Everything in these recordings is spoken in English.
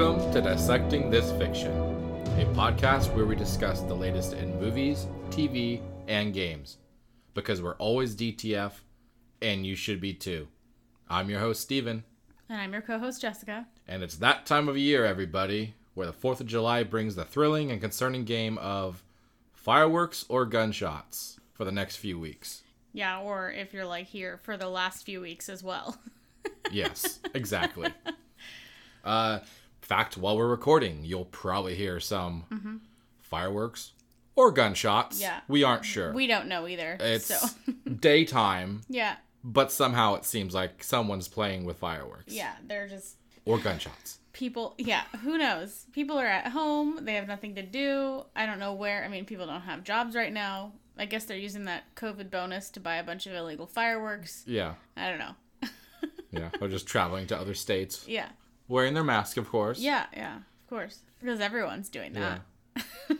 Welcome to Dissecting This Fiction, a podcast where we discuss the latest in movies, TV, and games. Because we're always DTF, and you should be too. I'm your host, Steven, And I'm your co host, Jessica. and it's that time of year, everybody, where the 4th of July brings the thrilling and concerning game of fireworks or gunshots for the next few weeks. Yeah, or if you're like here for the last few weeks as well. Yes, exactly. uh, fact, while we're recording, you'll probably hear some fireworks or gunshots. Mm-hmm. Yeah. We aren't sure. we don't know either. it's so, daytime, yeah. but somehow it seems like someone's playing with fireworks. Yeah, they're just Or gunshots. people. Yeah, who knows? People are at home. They have nothing to do. I don't know where. I mean, people don't have jobs right now. I guess they're using that COVID bonus to buy a bunch of illegal fireworks. Yeah. I don't know. Yeah. or just traveling to other states. Yeah. Wearing their mask, of course. Yeah, yeah, of course. Because everyone's doing that.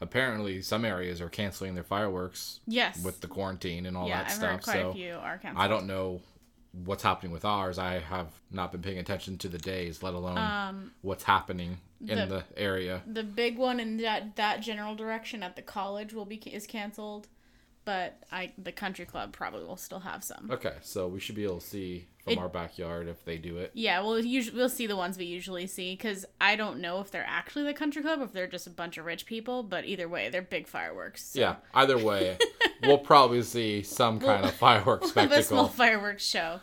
Apparently, some areas are canceling their fireworks Yes. with the quarantine and all yeah, that I've stuff. heard quite so a few are canceled. I don't know what's happening with ours. I have not been paying attention to the days, let alone Um, what's happening in the- the, area. the big one in that that general direction at the college will be is canceled, but I the country club probably will still have some. Okay, so we should be able to see from It- our backyard if they do it. Yeah, we'll usually we'll see the ones we usually see because I don't know if they're actually the country club or if they're just a bunch of rich people. But either way, they're big fireworks. So. Yeah, either way, we'll probably see some kind of fireworks We'll have a small fireworks show.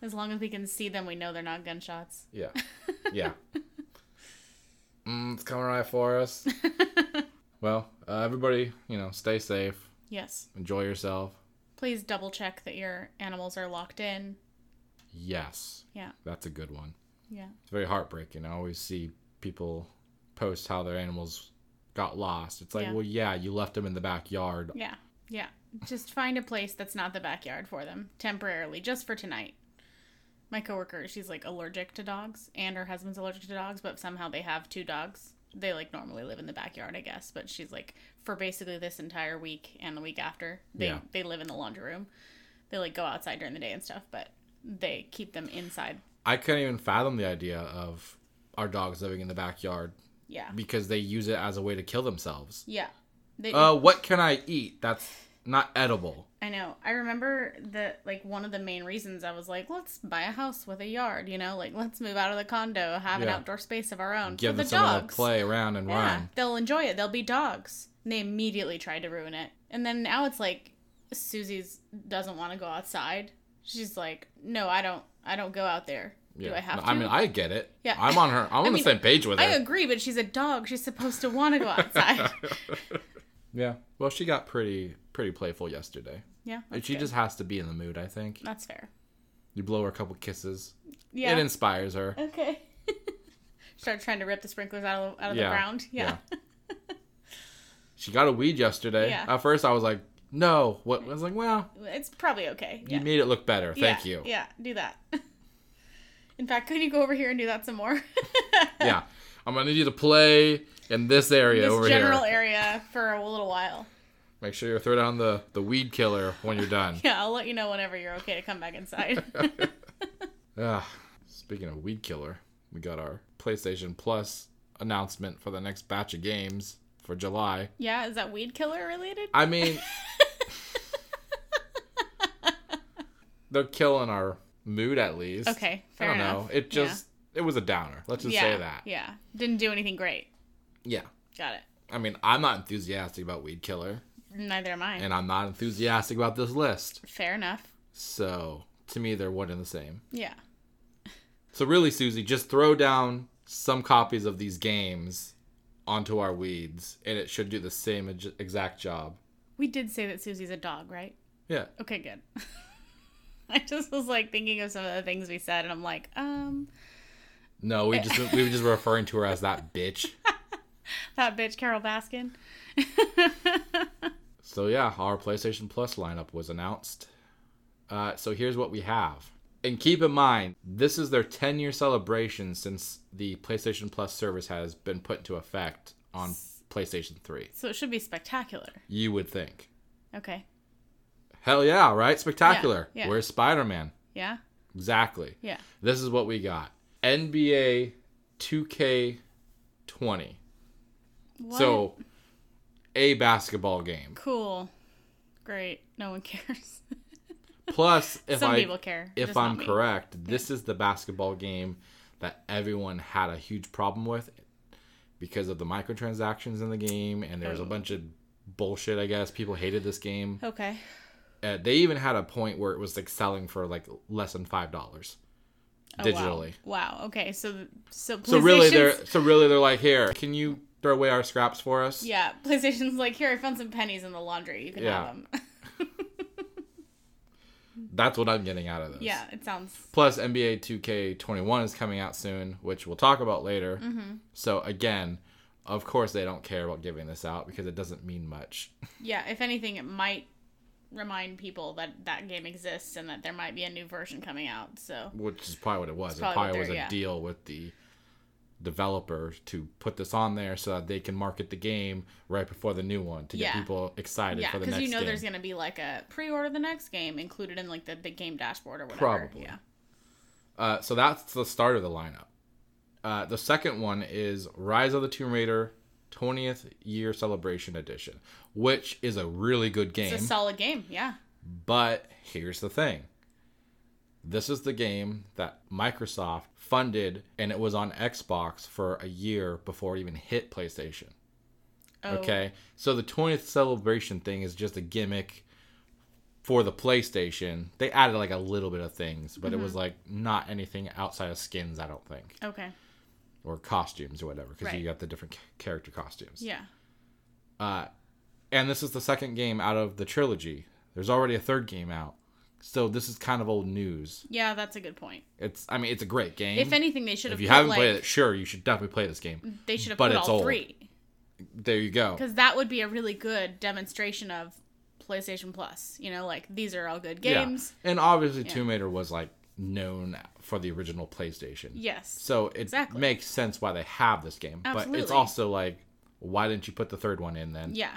As long as we can see them, we know they're not gunshots. Yeah, yeah. Mm, it's coming right for us. Well, uh, everybody, you know, stay safe, Yes. enjoy yourself. Please double check that your animals are locked in. Yes, Yeah. that's a good one. Yeah. It's very heartbreaking. I always see people post how their animals got lost. It's like, Yeah. well, yeah, you left them in the backyard. Yeah. Yeah. Just find a place that's not the backyard for them temporarily, just for tonight. My coworker, she's like allergic to dogs, and her husband's allergic to dogs, but somehow they have two dogs. They like normally live in the backyard, I guess, but she's like for basically this entire week and the week after, they Yeah. they live in the laundry room. They like go outside during the day and stuff, but they keep them inside. I couldn't even fathom the idea of our dogs living in the backyard Yeah. because they use it as a way to kill themselves. Yeah. They, Uh, what can I eat that's not edible? I know. I remember that like one of the main reasons I was like, let's buy a house with a yard, you know, like let's move out of the condo, have an Yeah. outdoor space of our own Give for them the somewhere dogs. to play around and Yeah, run. they'll enjoy it. They'll be dogs. And they immediately tried to ruin it, and then now it's like Susie's doesn't want to go outside. She's like, no, I don't. I don't go out there. Do I have No, to? I mean, I get it. Yeah. I'm on her. I'm on I the same page with her. I agree, but she's a dog. She's supposed to want to go outside. yeah. Well, she got pretty pretty playful yesterday. yeah, that's she good. just has to be in the mood. I think that's fair. you blow her a couple kisses. Yeah. It inspires her. Okay. Start trying to rip the sprinklers out of, out of Yeah, the ground. Yeah. She got a weed yesterday. Yeah. At first, I was like, "No." What? I was like, "Well, It's probably okay. you Yeah. made it look better. Thank yeah. you." Yeah, do that. In fact, could you go over here and do that some more? Yeah. I'm gonna need you to play in this area this over general here. area for a little while. Make sure you throw down the the weed killer when you're done. Yeah, I'll let you know whenever you're okay to come back inside. Ah, speaking of weed killer, we got our PlayStation Plus announcement for the next batch of games for July. yeah, is that weed killer related? I mean, they're killing our mood at least. Okay, I don't enough. know. It just it was a downer. Let's just yeah, say that. Yeah, didn't do anything great. Yeah. Got it. I mean, I'm not enthusiastic about weed killer, Neither am I. and I'm not enthusiastic about this list. fair enough. So to me, they're one and the same. Yeah. So really, Susie, just throw down some copies of these games onto our weeds, and it should do the same ex- exact job. We did say that Susie's a dog, right? Yeah. Okay, good. I just was like thinking of some of the things we said, and I'm like, um, No, we just we were just referring to her as that bitch. that bitch Carole Baskin. So yeah, our PlayStation Plus lineup was announced. Uh, so here's what we have. And keep in mind, this is their 10 year celebration since the PlayStation Plus service has been put into effect on PlayStation 3. So it should be spectacular. You would think. Okay. Hell yeah, right? Spectacular. Yeah, yeah. Where's Spider Man? Yeah. Exactly. Yeah. This is what we got NBA 2K20. What? So, a basketball game. cool. Great. No one cares. Plus, if Some I people care. if I'm me. correct, this is the basketball game that everyone had a huge problem with because of the microtransactions in the game, and there was a bunch of bullshit. I guess people hated this game. Okay. Uh, they even had a point where it was like selling for like less than five dollars Oh, digitally. Wow. wow. Okay. So so So really, they're so really they're like, here, can you throw away our scraps for us? yeah. PlayStation's like here. I found some pennies in the laundry. You can Yeah. have them. That's what I'm getting out of this. yeah. It sounds. Plus, NBA 2K21 is coming out soon, which we'll talk about later. Mm-hmm. So again, of course they don't care about giving this out because it doesn't mean much. Yeah. If anything, it might remind people that that game exists and that there might be a new version coming out. So Which is probably what it was. It's It probably probably was a yeah. deal with the developer to put this on there so that they can market the game right before the new one to get Yeah. people excited yeah, for the because next you know game. there's gonna be like a pre-order the next game included in like the, the game dashboard or whatever. Probably. Yeah. Uh, so that's the start of the lineup. Uh, the second one is Rise of the Tomb Raider 20th Year Celebration Edition, which is a really good game. It's a solid game. Yeah. But here's the thing this is the game that Microsoft funded, and it was on Xbox for a year before it even hit PlayStation. Oh, Okay, so the 20th celebration thing is just a gimmick for the PlayStation. They added like a little bit of things, but it Mm-hmm. was like not anything outside of skins, I don't think, Okay. or costumes or whatever, because Right. you got the different character costumes. Yeah. Uh, and this is the second game out of the trilogy. There's already a third game out, so this is kind of old news. Yeah, that's a good point. It's, I mean, it's a great game. If anything, they should have. If you put, haven't like, played it, sure, you should definitely play this game. they should have but put it's all old. three There you go. because that would be a really good demonstration of PlayStation Plus. You know, like these are all good games. Yeah. And obviously, Tomb Raider was like known for the original PlayStation. Yes. So it Exactly. makes sense why they have this game. Absolutely. But it's also like, why didn't you put the third one in then? Yeah.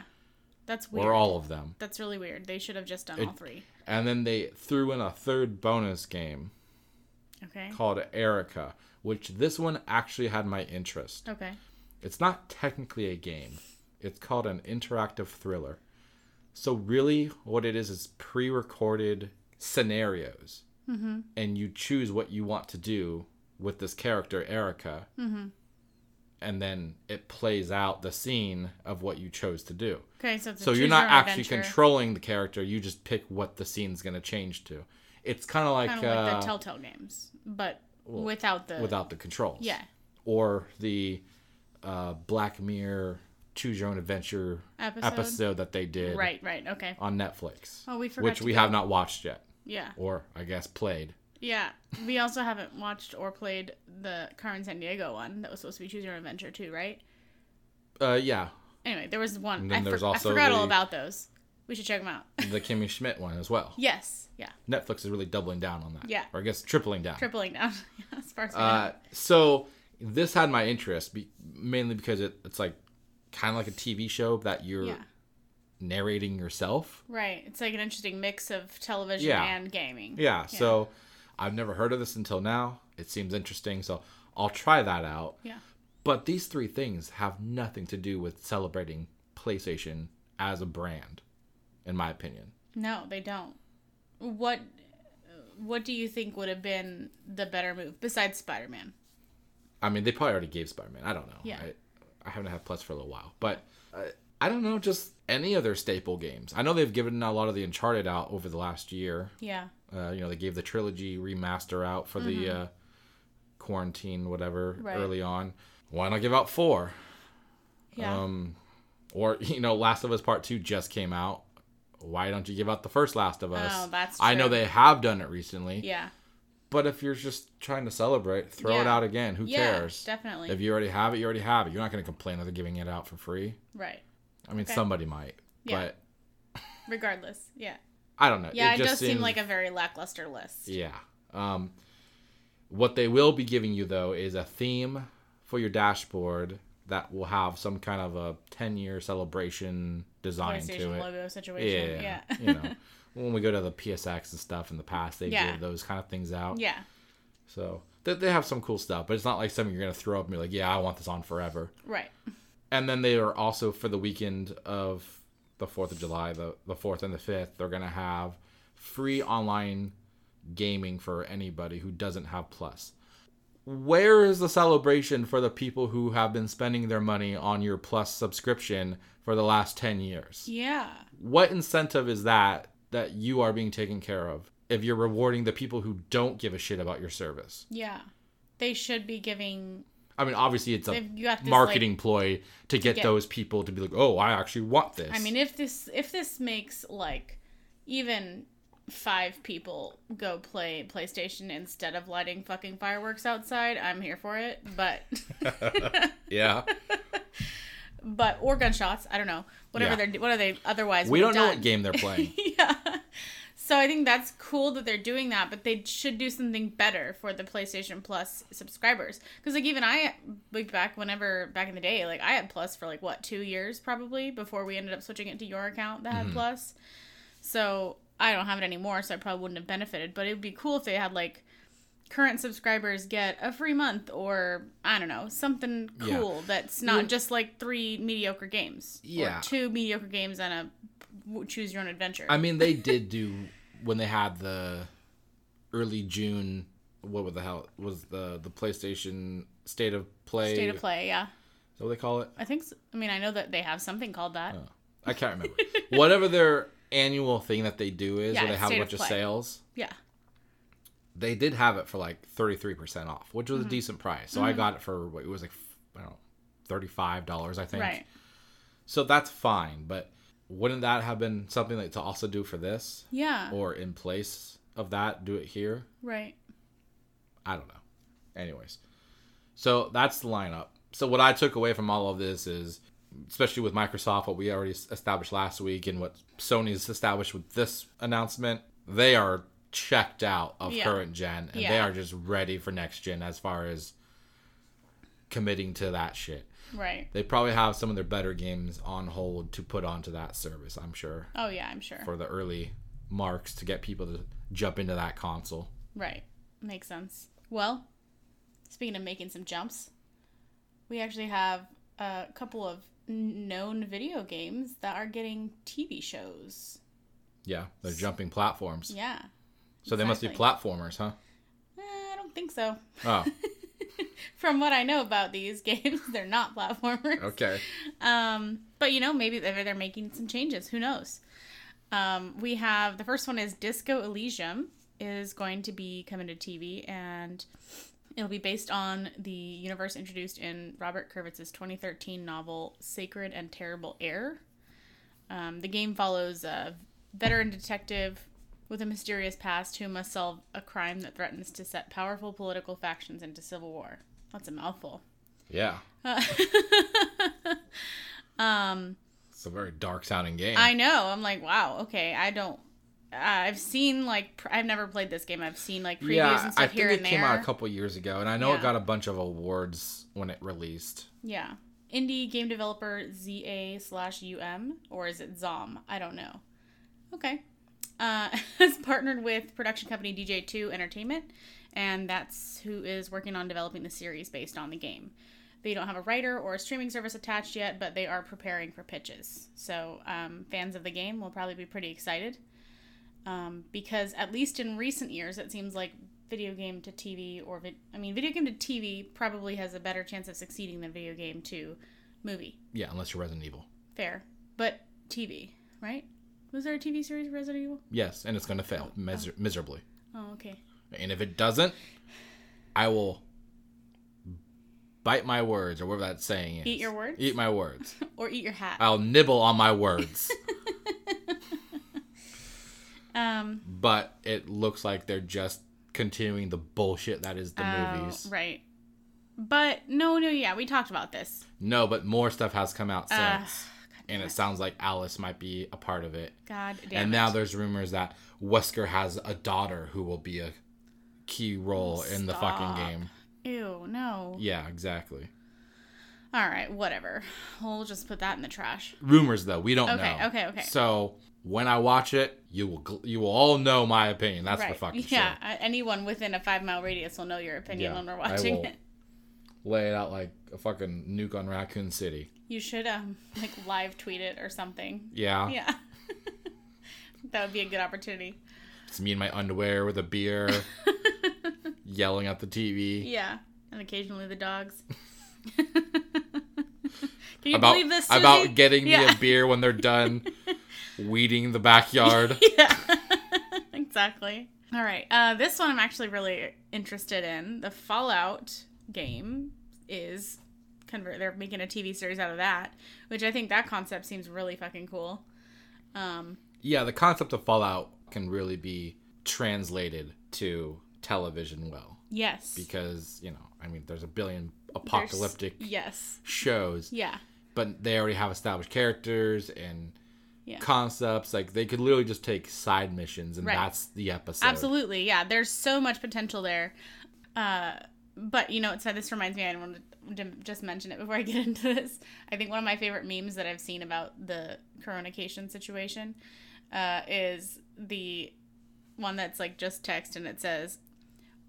That's weird. Or all of them. That's really weird. They should have just done It- all three. And then they threw in a third bonus game Okay. called Erica, which this one actually had my interest. Okay. It's not technically a game. It's called an interactive thriller. So really, what it is is pre-recorded scenarios, mm-hmm. and you choose what you want to do with this character Erica, mm-hmm. And then it plays out the scene of what you chose to do. Okay. So So you're not actually adventure. controlling the character; you just pick what the scene's going to change to. It's kind of like, like uh, the Telltale games, but without the without the controls. yeah or the uh, Black Mirror Choose Your Own Adventure episode. episode that they did Right. Right. Okay. on Netflix, Oh, we forgot. which we have not watched yet, Yeah. or I guess played. Yeah. We also haven't watched or played the Carmen Sandiego one that was supposed to be Choose Your Own Adventure too, right? Uh, yeah, Anyway, there was one. And then I, there's for- also I forgot all about those. We should check them out. the Kimmy Schmidt one as well. yes. Yeah. Netflix is really doubling down on that. Yeah. or I guess tripling down. Tripling down. as far as. Uh, so this had my interest be- mainly because it, it's like kind of like a TV show that you're Yeah. narrating yourself. Right. It's like an interesting mix of television Yeah. and gaming. Yeah, so I've never heard of this until now. It seems interesting, so I'll try that out. Yeah. But these three things have nothing to do with celebrating PlayStation as a brand, in my opinion. No, they don't. What what do you think would have been the better move besides Spider-Man? I mean, they probably already gave Spider Man. I don't know. Yeah. I, I haven't had Plus for a little while. But uh, I don't know, just any of their staple games. I know they've given a lot of the Uncharted out over the last year. Yeah. Uh, you know, they gave the trilogy remaster out for the uh, quarantine, whatever, Mm-hmm. Right. early on. Why not give out four? Yeah. Um, or you know, Last of Us Part Two just came out. Why don't you give out the first Last of Us? Oh, that's I know they have done it recently, yeah. but if you're just trying to celebrate, throw it out again. Who Yeah, cares? definitely. If you already have it, you already have it. You're not going to complain that they're giving it out for free. Right. I mean, Okay. somebody might, Yeah. but Regardless. Yeah. I don't know. Yeah, it, just does seem like a very lackluster list. Yeah. Um, what they will be giving you though is a theme for your dashboard that will have some kind of a 10 year celebration design to it. logo situation. Yeah. Yeah. you know, when we go to the PSX and stuff in the past, they Yeah. give those kind of things out. Yeah. So They, they have some cool stuff, but it's not like something you're gonna throw up and be like, yeah, I want this on forever. Right. And then they are also for the weekend of the Fourth of July, the the fourth and the fifth, they're gonna have free online gaming for anybody who doesn't have Plus. Where is the celebration for the people who have been spending their money on your Plus subscription for the last 10 years? Yeah. What incentive is that that you are being taken care of if you're rewarding the people who don't give a shit about your service? Yeah. They should be giving I mean, obviously, it's a this, marketing ploy to get, get- those people to be like, "Oh, I actually want this." I mean, if this if this makes like even five people go play PlayStation instead of lighting fucking fireworks outside, I'm here for it. But yeah, but or gunshots, I don't know. Whatever Yeah. they're what are they otherwise? we don't have know what game they're playing. yeah. So I think that's cool that they're doing that, but they should do something better for the PlayStation Plus subscribers. Because like even I, like back whenever back in the day, like I had Plus for like what two years probably before we ended up switching it to your account that had hmm. Plus. So I don't have it anymore, so I probably wouldn't have benefited. But it would be cool if they had like current subscribers get a free month or I don't know something Yeah. cool that's not You- just like three mediocre games. Yeah. Or two mediocre games and a choose your own adventure. I mean, they did do when they had the early June. What was the hell was the the PlayStation State of Play? State of play, yeah. Is that what they call it? I think. So. I mean, I know that they have something called that. Oh. I can't remember. Whatever their annual thing that they do is, Yeah, where they have a bunch of of sales. Yeah. They did have it for like thirty three percent off, which Mm-hmm. was a decent price. So I got it for what it was like I don't know thirty five dollars I think. Right. So that's fine, but wouldn't that have been something like to also do for this, Yeah. or in place of that, do it here? right. I don't know. Anyways, so that's the lineup. So what I took away from all of this is, especially with Microsoft, what we already established last week, and what Sony's established with this announcement, they are checked out of Yeah. current gen, and they are just ready for next gen as far as committing to that shit. Right. They probably have some of their better games on hold to put onto that service. I'm sure Oh yeah, I'm sure. for the early marks to get people to jump into that console. Right. Makes sense. Well, speaking of making some jumps, we actually have a couple of known video games that are getting TV shows. Yeah, they're jumping platforms. Yeah. So they must be platformers, huh? Eh, I don't think so. Oh, From what I know about these games, they're not platformers. okay. Um, but you know, maybe they're, they're making some changes. Who knows? Um, we have the first one is Disco Elysium is going to be coming to TV, and it'll be based on the universe introduced in Robert Kurvitz's 2013 novel Sacred and Terrible Air. Um, the game follows a veteran detective with a mysterious past who must solve a crime that threatens to set powerful political factions into civil war. That's a mouthful. Yeah, um, it's a very dark sounding game. I know. I'm like, wow. Okay, I don't. Uh, I've seen like pr- I've never played this game. I've seen like previews yeah, and stuff I think here it and came out a couple years ago, and I know Yeah. it got a bunch of awards when it released. Yeah, indie game developer ZA slash UM or is it ZOM? I don't know. Okay, uh, has partnered with production company DJ2 Entertainment, and that's who is working on developing the series based on the game. They don't have a writer or a streaming service attached yet, but they are preparing for pitches. So um, fans of the game will probably be pretty excited. um, because at least in recent years, it seems like video game to TV or vid- I mean, video game to TV probably has a better chance of succeeding than video game to movie. Yeah, unless you're Resident Evil. Fair, but TV, right? Was there a TV series Resident Evil? Yes, and it's going to fail miser- miserably. Oh, okay. And if it doesn't, I will bite my words, or whatever that saying is. Eat your words? Eat my words. Or eat your hat. I'll nibble on my words. Um, but it looks like they're just continuing the bullshit that is the oh, movies. right. But no, no, yeah, we talked about this. No, but more stuff has come out since. Uh, and it sounds like Alice might be a part of it. God damn. and it. now there's rumors that Wesker has a daughter who will be a key role in the fucking game. Ew, no. Yeah, exactly. All right, whatever. We'll just put that in the trash. Rumors though, we don't Okay, know. okay, okay. Okay. So when I watch it, you will you will all know my opinion. That's for fucking yeah, sure. uh, anyone within a five mile radius will know your opinion Yeah, when we're watching it. Lay it out like a fucking nuke on Raccoon City. You should um like live tweet it or something. Yeah, Yeah. that would be a good opportunity. it's me in my underwear with a beer, yelling at the TV Yeah. And occasionally the dogs. Can you about believe this? Susie? about getting me a beer when they're done weeding the backyard. yeah. exactly. All right. Uh, this one I'm actually really interested in. The Fallout game is convert. They're making a TV series out of that, which I think that concept seems really fucking cool. Um, yeah, the concept of Fallout can really be translated to television well yes. because you know, I mean, there's a billion There's- apocalyptic Yes. shows, Yeah. but they already have established characters and Yeah. concepts. Like they could literally just take side missions, and Right. that's the episode. Absolutely. Yeah. There's so much potential there. Uh, but you know, so this reminds me. I wanted to just mention it before I get into this. I think one of my favorite memes that I've seen about the coronation situation uh, is the one that's like just text and it says,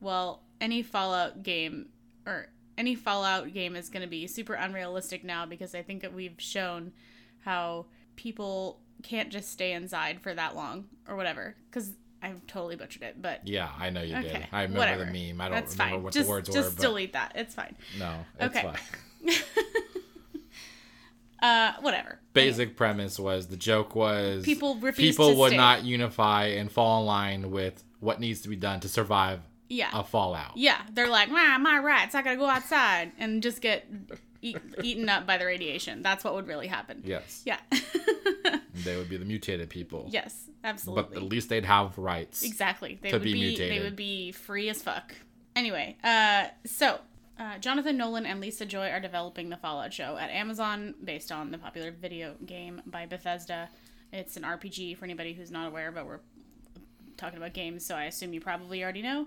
"Well, any Fallout game or any Fallout game is going to be super unrealistic now because I think that we've shown how people can't just stay inside for that long or whatever." Because I've totally butchered it, but Yeah, I know you did. Okay, I remember whatever. the meme. I don't that's remember fine. what just, the words just were, Just delete that. It's fine. no, it's Okay. fine. Uh, whatever. Basic premise was the joke was People refuse people would stay. not unify and fall in line with what needs to be done to survive Yeah. a fallout. Yeah, they're like, "Nah, my rights. I gotta go outside and just get eat, eaten up by the radiation." That's what would really happen. Yes, Yeah. they would be the mutated people. yes, absolutely. but at least they'd have rights. exactly. They would be be, they would be free as fuck. Anyway, uh, so uh, Jonathan Nolan and Lisa Joy are developing the Fallout show at Amazon, based on the popular video game by Bethesda. It's an RPG for anybody who's not aware, but we're talking about games, so I assume you probably already know.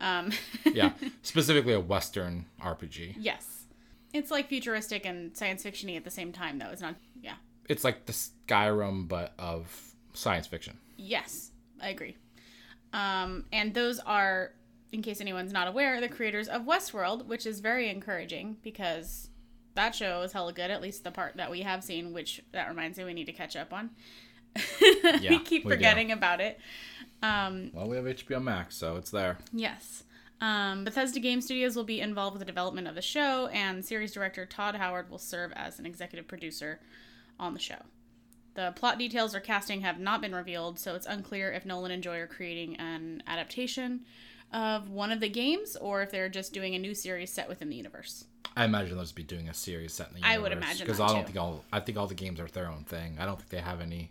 Um, yeah, specifically a Western RPG. Yes. It's like futuristic and science fictiony at the same time, though. It's not. Yeah. It's like the Skyrim, but of science fiction. Yes, I agree. Um, and those are, in case anyone's not aware, the creators of Westworld, which is very encouraging because that show is hella good. At least the part that we have seen, which that reminds me we need to catch up on. Yeah, we keep we forgetting about it. Um, Well, we have HBO Max, so it's there. Yes. Um, Bethesda Game Studios will be involved with the development of the show, and series director Todd Howard will serve as an executive producer on the show. The plot details or casting have not been revealed, so it's unclear if Nolan and Joy are creating an adaptation of one of the games or if they're just doing a new series set within the universe. I imagine they'll just be doing a series set in the universe. I would imagine because I don't too. think all. I think all the games are their own thing. I don't think they have any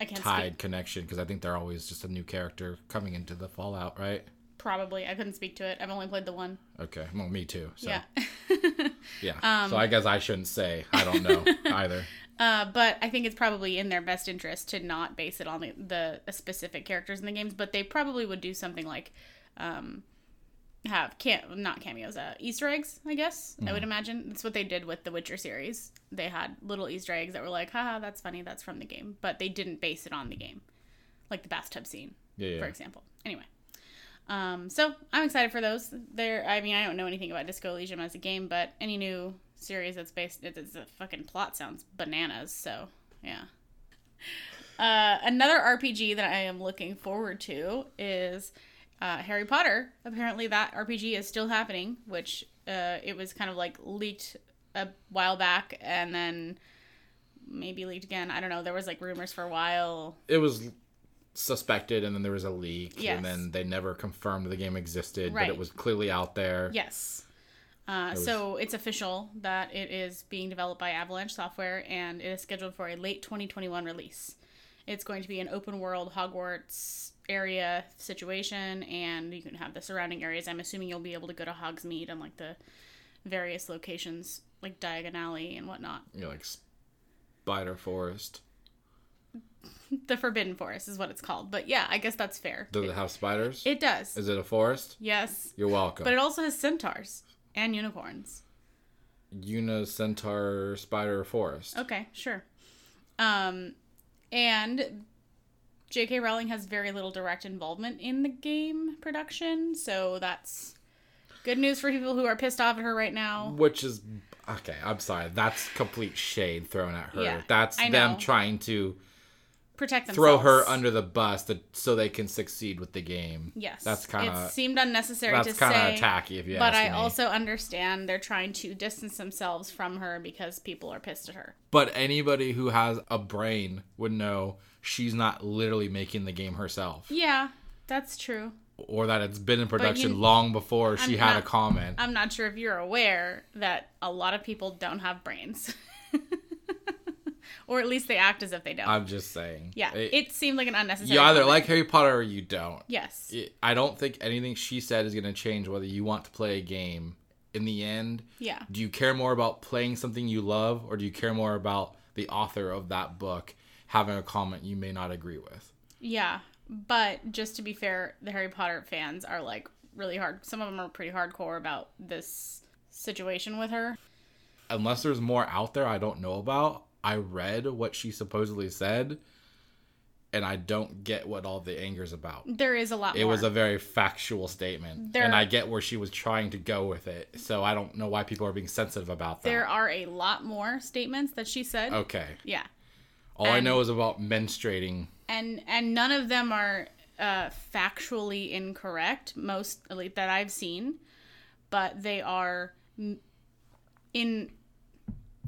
I can't tied speak. connection because I think they're always just a new character coming into the Fallout, right? Probably. I couldn't speak to it. I've only played the one. Okay, well, me too. So Yeah. yeah. so I guess I shouldn't say I don't know either. Uh, but I think it's probably in their best interest to not base it on the, the specific characters in the games. But they probably would do something like um, have cam not cameos, uh, Easter eggs. I guess I would imagine that's what they did with the Witcher series. They had little Easter eggs that were like, "Haha, that's funny. That's from the game," but they didn't base it on the game, like the bathtub scene, Yeah, yeah. for example. Anyway. Um, so I'm excited for those. There, I mean, I don't know anything about Disco Elysium as a game, but any new series that's based, it's, a fucking plot sounds bananas. So yeah. Uh, another RPG that I am looking forward to is uh, Harry Potter. Apparently, that RPG is still happening, which uh, it was kind of like leaked a while back, and then maybe leaked again. I don't know. There was like rumors for a while. It was suspected, and then there was a leak, Yes. and then they never confirmed the game existed, but it was clearly out there. Yes. Uh, was- so it's official that it is being developed by Avalanche Software and it is scheduled for a late 2021 release. It's going to be an open world Hogwarts area situation, and you can have the surrounding areas. I'm assuming you'll be able to go to Hogsmeade and like the various locations, like Diagon Alley and whatnot. You know, like Spider Forest. The Forbidden Forest is what it's called. But yeah, I guess that's fair. Does it have spiders? It does. Is it a forest? yes. You're welcome. But it also has centaurs and unicorns. Unicentaur Spider Forest. Okay, sure. Um, and J.K. Rowling has very little direct involvement in the game production, so that's good news for people who are pissed off at her right now. Which is okay. I'm sorry. That's complete shade thrown at her. Yeah, That's them trying to Protect themselves. throw her under the bus to, so they can succeed with the game. Yes, That's kind It of seemed unnecessary that's to kind of tacky if you but I me. also understand they're trying to distance themselves from her because people are pissed at her. But anybody who has a brain would know she's not literally making the game herself, Yeah, that's true. or that it's been in production you- long before she I'm had a comment. I'm not sure if you're aware that a lot of people don't have brains. or at least they act as if they don't. I'm just saying. yeah, It- it, seemed like an unnecessary. you either comment. like Harry Potter or you don't. Yes. It- I don't think anything she said is going to change whether you want to play a game. In the end, Yeah. do you care more about playing something you love or do you care more about the author of that book having a comment you may not agree with? Yeah. But just to be fair, the Harry Potter fans are like really hard. Some of them are pretty hardcore about this situation with her. Unless there's more out there I don't know about, I read what she supposedly said and I don't get what all the anger's about. There is a lot It more. was a very factual statement, There- and I get where she was trying to go with it. So I don't know why people are being sensitive about that. there are a lot more statements that she said. okay, Yeah. all I know is about menstruating. and and none of them are uh, factually incorrect most that i've seen but they are in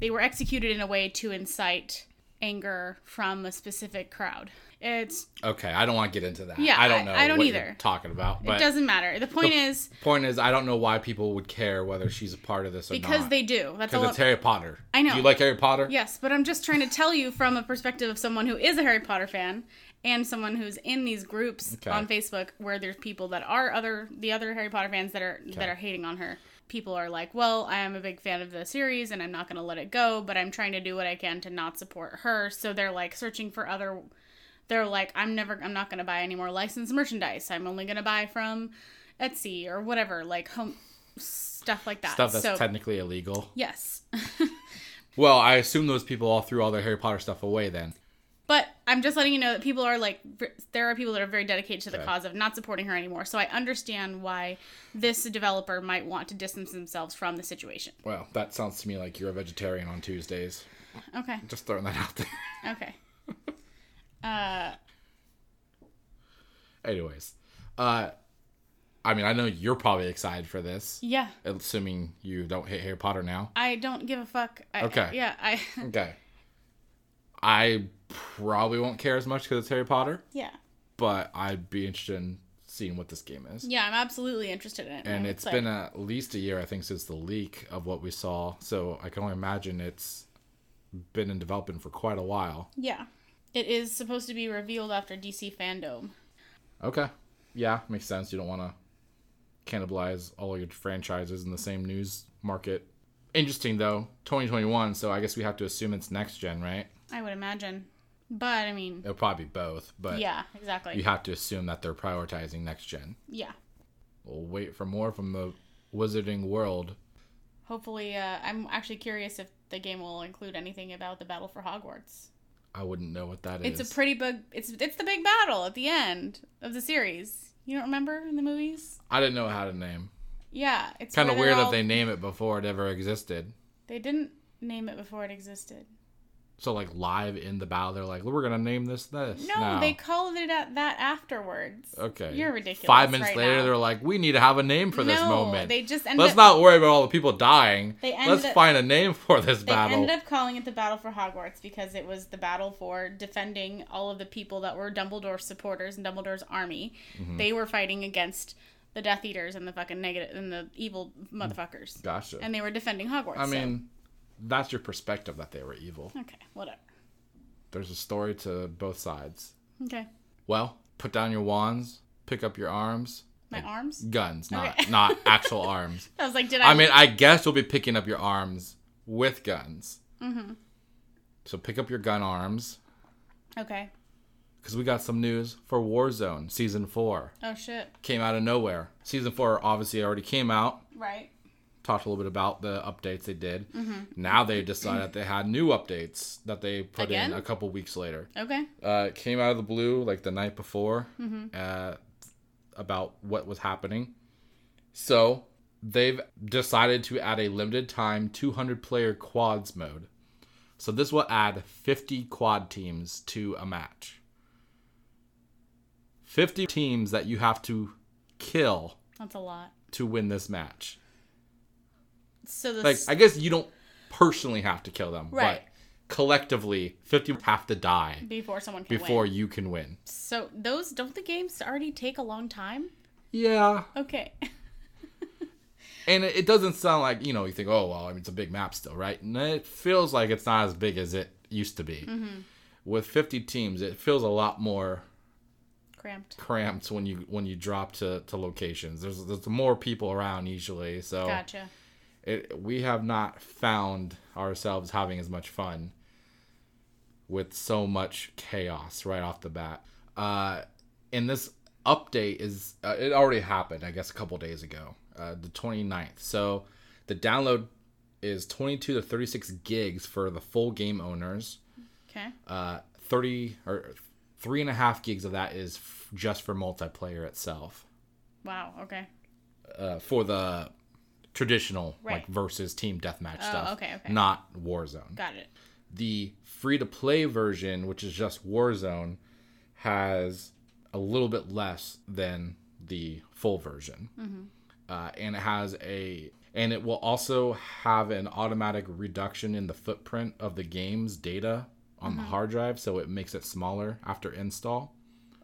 they were executed in a way to incite anger from a specific crowd it's Okay, I don't want to get into that. Yeah, I don't know. I don't what either. You're talking about, but it doesn't matter the point the is point is, I don't know why people would care whether she's a part of this or because not. Because they do that's because it's Harry Potter. I know. Do you like Harry Potter? Yes, but I'm just trying to tell you from a perspective of someone who is a Harry Potter fan and someone who's in these groups Okay. on Facebook where there's people that are other the other Harry Potter fans that are that are hating on her. People are like, "Well, I am a big fan of the series and I'm not going to let it go, but I'm trying to do what I can to not support her." So they're like searching for other they're like, "I'm never I'm not going to buy any more licensed merchandise. I'm only going to buy from Etsy or whatever, like home stuff like that." Stuff that's so, technically illegal. yes. Well, I assume those people all threw all their Harry Potter stuff away then. But I'm just letting you know that people are like, there are people that are very dedicated to the cause of not supporting her anymore. So I understand why this developer might want to distance themselves from the situation. Well, that sounds to me like you're a vegetarian on Tuesdays. Okay. Just throwing that out there. Okay. Uh, Anyways, uh, I mean, I know you're probably excited for this, yeah. assuming you don't hate Harry Potter now. I don't give a fuck. I, Okay. Yeah. I. Okay. I probably won't care as much because it's Harry Potter, yeah. but I'd be interested in seeing what this game is. Yeah. I'm absolutely interested in it. And it's excited. been at least a year, I think, since the leak of what we saw. So I can only imagine it's been in development for quite a while. Yeah. It is supposed to be revealed after DC Fandom. Okay. Yeah, makes sense. You don't want to cannibalize all your franchises in the same news market. Interesting though, 2021. So I guess we have to assume it's next gen, right? I would imagine. But I mean, It'll probably be both, but yeah, exactly. you have to assume that they're prioritizing next gen. Yeah. We'll wait for more from the Wizarding World. Hopefully, uh, I'm actually curious if the game will include anything about the battle for Hogwarts. I wouldn't know what that is. It's a pretty big. It's it's the big battle at the end of the series. You don't remember in the movies? I didn't know how to name. Yeah, it's Kind of weird all- that they name it before it ever existed. they didn't name it before it existed. So like live in the battle, they're like, "We're gonna name this this." No, now." they called it at that afterwards. Okay. You're ridiculous. Five minutes right later, now. they're like, "We need to have a name for this no, moment." They just ended Let's up, not worry about all the people dying. They Let's up- find a name for this They battle. They ended up calling it the Battle for Hogwarts because it was the battle for defending all of the people that were Dumbledore supporters and Dumbledore's army. Mm-hmm. They were fighting against the Death Eaters and the fucking negative and the evil motherfuckers. Gotcha. And they were defending Hogwarts. I so- mean, that's your perspective that they were evil. okay, whatever. There's a story to both sides. Okay, Well, put down your wands, pick up your arms, my arms. guns, not Okay. not actual arms. I was like, did I? I mean, I guess you'll be picking up your arms with guns. Mm-hmm. So pick up your gun arms okay. because we got some news for Warzone season four. Oh shit. Came out of nowhere. Season four obviously already came out. Right. Talked a little bit about the updates they did. Mm-hmm. Now they decided that they had new updates that they put Again? in a couple weeks later. Okay. Uh, it came out of the blue like the night before Mm-hmm. uh, about what was happening. So they've decided to add a limited time 200 player quads mode. So this will add 50 quad teams to a match. 50 teams that you have to kill That's a lot. to win this match. So this Like I guess you don't personally have to kill them, Right. but collectively 50 have to die before someone can before win. you can win. So those don't the games already take a long time? Yeah, Okay. And it doesn't sound like, you know, you think, oh, well, I mean, it's a big map still, right? And it feels like it's not as big as it used to be. Mm-hmm. With 50 teams, it feels a lot more Cramped. cramped when you when you drop to, to locations. There's there's more people around usually, so Gotcha. It, we have not found ourselves having as much fun with so much chaos right off the bat. Uh, and this update is uh, it already happened, I guess, a couple days ago, uh, the 29th. So the download is 22 to 36 gigs for the full game owners. Okay. Uh, 30 or three and a half gigs of that is f- just for multiplayer itself. Wow. Okay. uh, for the traditional like versus team deathmatch Oh, stuff. okay, okay. Not Warzone. Got it. The free to play version, which is just Warzone, has a little bit less than the full version, Mm-hmm. uh, and it has a and it will also have an automatic reduction in the footprint of the game's data on Mm-hmm. the hard drive, so it makes it smaller after install,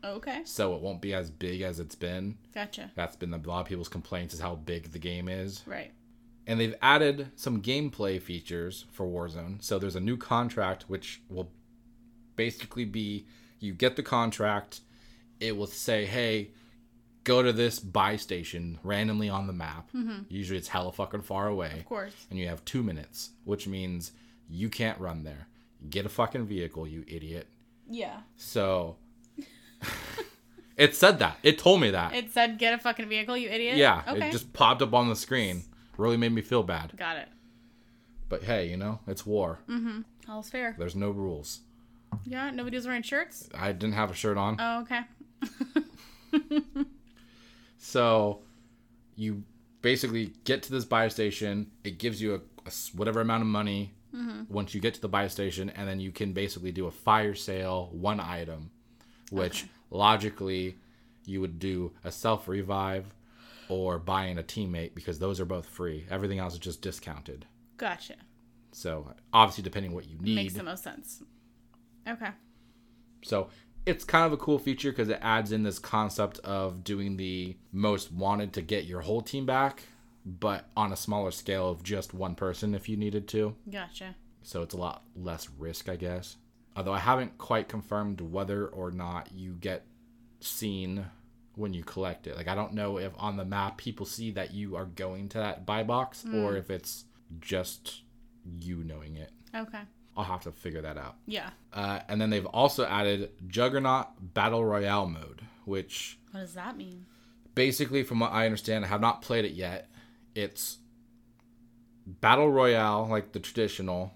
Oh, okay. so it won't be as big as it's been. Gotcha. That's been a lot of people's complaints is how big the game is. Right. And they've added some gameplay features for Warzone. So there's a new contract which will basically be you get the contract, it will say, hey, go to this buy station randomly on the map. Mm-hmm. Usually it's hella fucking far away. Of course. And you have two minutes, which means you can't run there. Get a fucking vehicle, you idiot. Yeah. So it said that. It told me that. It said get a fucking vehicle, you idiot. Yeah, Okay. it just popped up on the screen. Really made me feel bad. Got it. But hey, you know, it's war. Mm-hmm. All's fair. There's no rules. Yeah. Nobody was wearing shirts. I didn't have a shirt on. Oh, okay. So you basically get to this buy station. It gives you a whatever amount of money once you get to the buy station, and then you can basically do a fire sale, one item, which logically you would do a self revive or buying a teammate because those are both free. Everything else is just discounted. Gotcha. So obviously, depending what you need, Makes the most sense. Okay. So it's kind of a cool feature because it adds in this concept of doing the most wanted to get your whole team back, but on a smaller scale of just one person if you needed to. Gotcha. So it's a lot less risk, I guess. Although I haven't quite confirmed whether or not you get seen when you collect it. Like I don't know if on the map people see that you are going to that buy box or if it's just you knowing it. Okay. I'll have to figure that out. Yeah. Uh, and then they've also added Juggernaut Battle Royale mode, which What does that mean? basically, from what I understand, I have not played it yet. It's Battle Royale, like the traditional,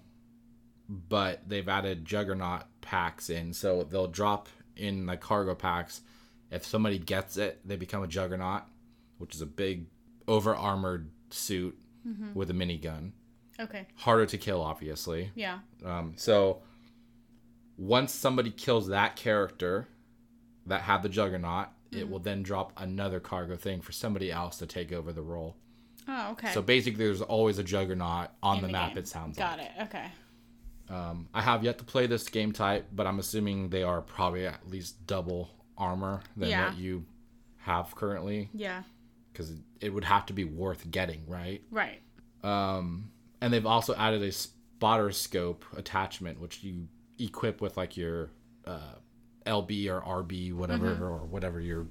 but they've added Juggernaut packs in. So they'll drop in like cargo packs. If somebody gets it, they become a Juggernaut, which is a big over armored suit with a minigun. Okay. Harder to kill, obviously. Yeah. Um, so once somebody kills that character that had the juggernaut, it will then drop another cargo thing for somebody else to take over the role. Oh, okay. So basically, there's always a juggernaut on In the, map. game. It sounds Got like. it. Okay. Um, I have yet to play this game type, but I'm assuming they are probably at least double armor than Yeah. what you have currently, Yeah. because it would have to be worth getting, right? Right. Um, and they've also added a spotter scope attachment, which you equip with like your uh, LB or RB, whatever, or whatever your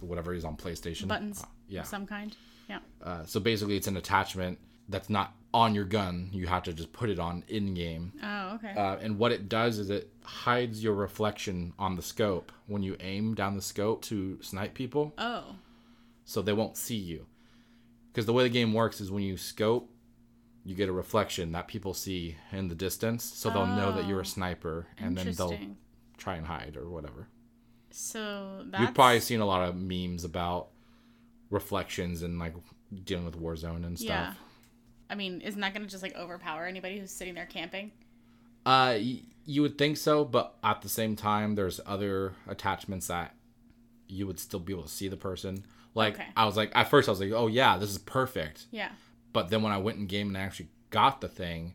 whatever is on PlayStation Buttons. Uh, yeah. Of some kind. Yeah. Uh, so basically, it's an attachment that's not on your gun. You have to just put it on in game. Oh, okay. Uh, and what it does is it hides your reflection on the scope when you aim down the scope to snipe people oh. so they won't see you. because the way the game works is when you scope, you get a reflection that people see in the distance, so they'll know that you're a sniper, and then they'll try and hide or whatever. So that's You've probably seen a lot of memes about reflections and like dealing with Warzone and stuff. yeah. I mean, isn't that going to just like overpower anybody who's sitting there camping? Uh, y- you would think so, but at the same time, there's other attachments that you would still be able to see the person. Like Okay. I was like, at first I was like, oh yeah, this is perfect. Yeah. But then when I went in game and I actually got the thing,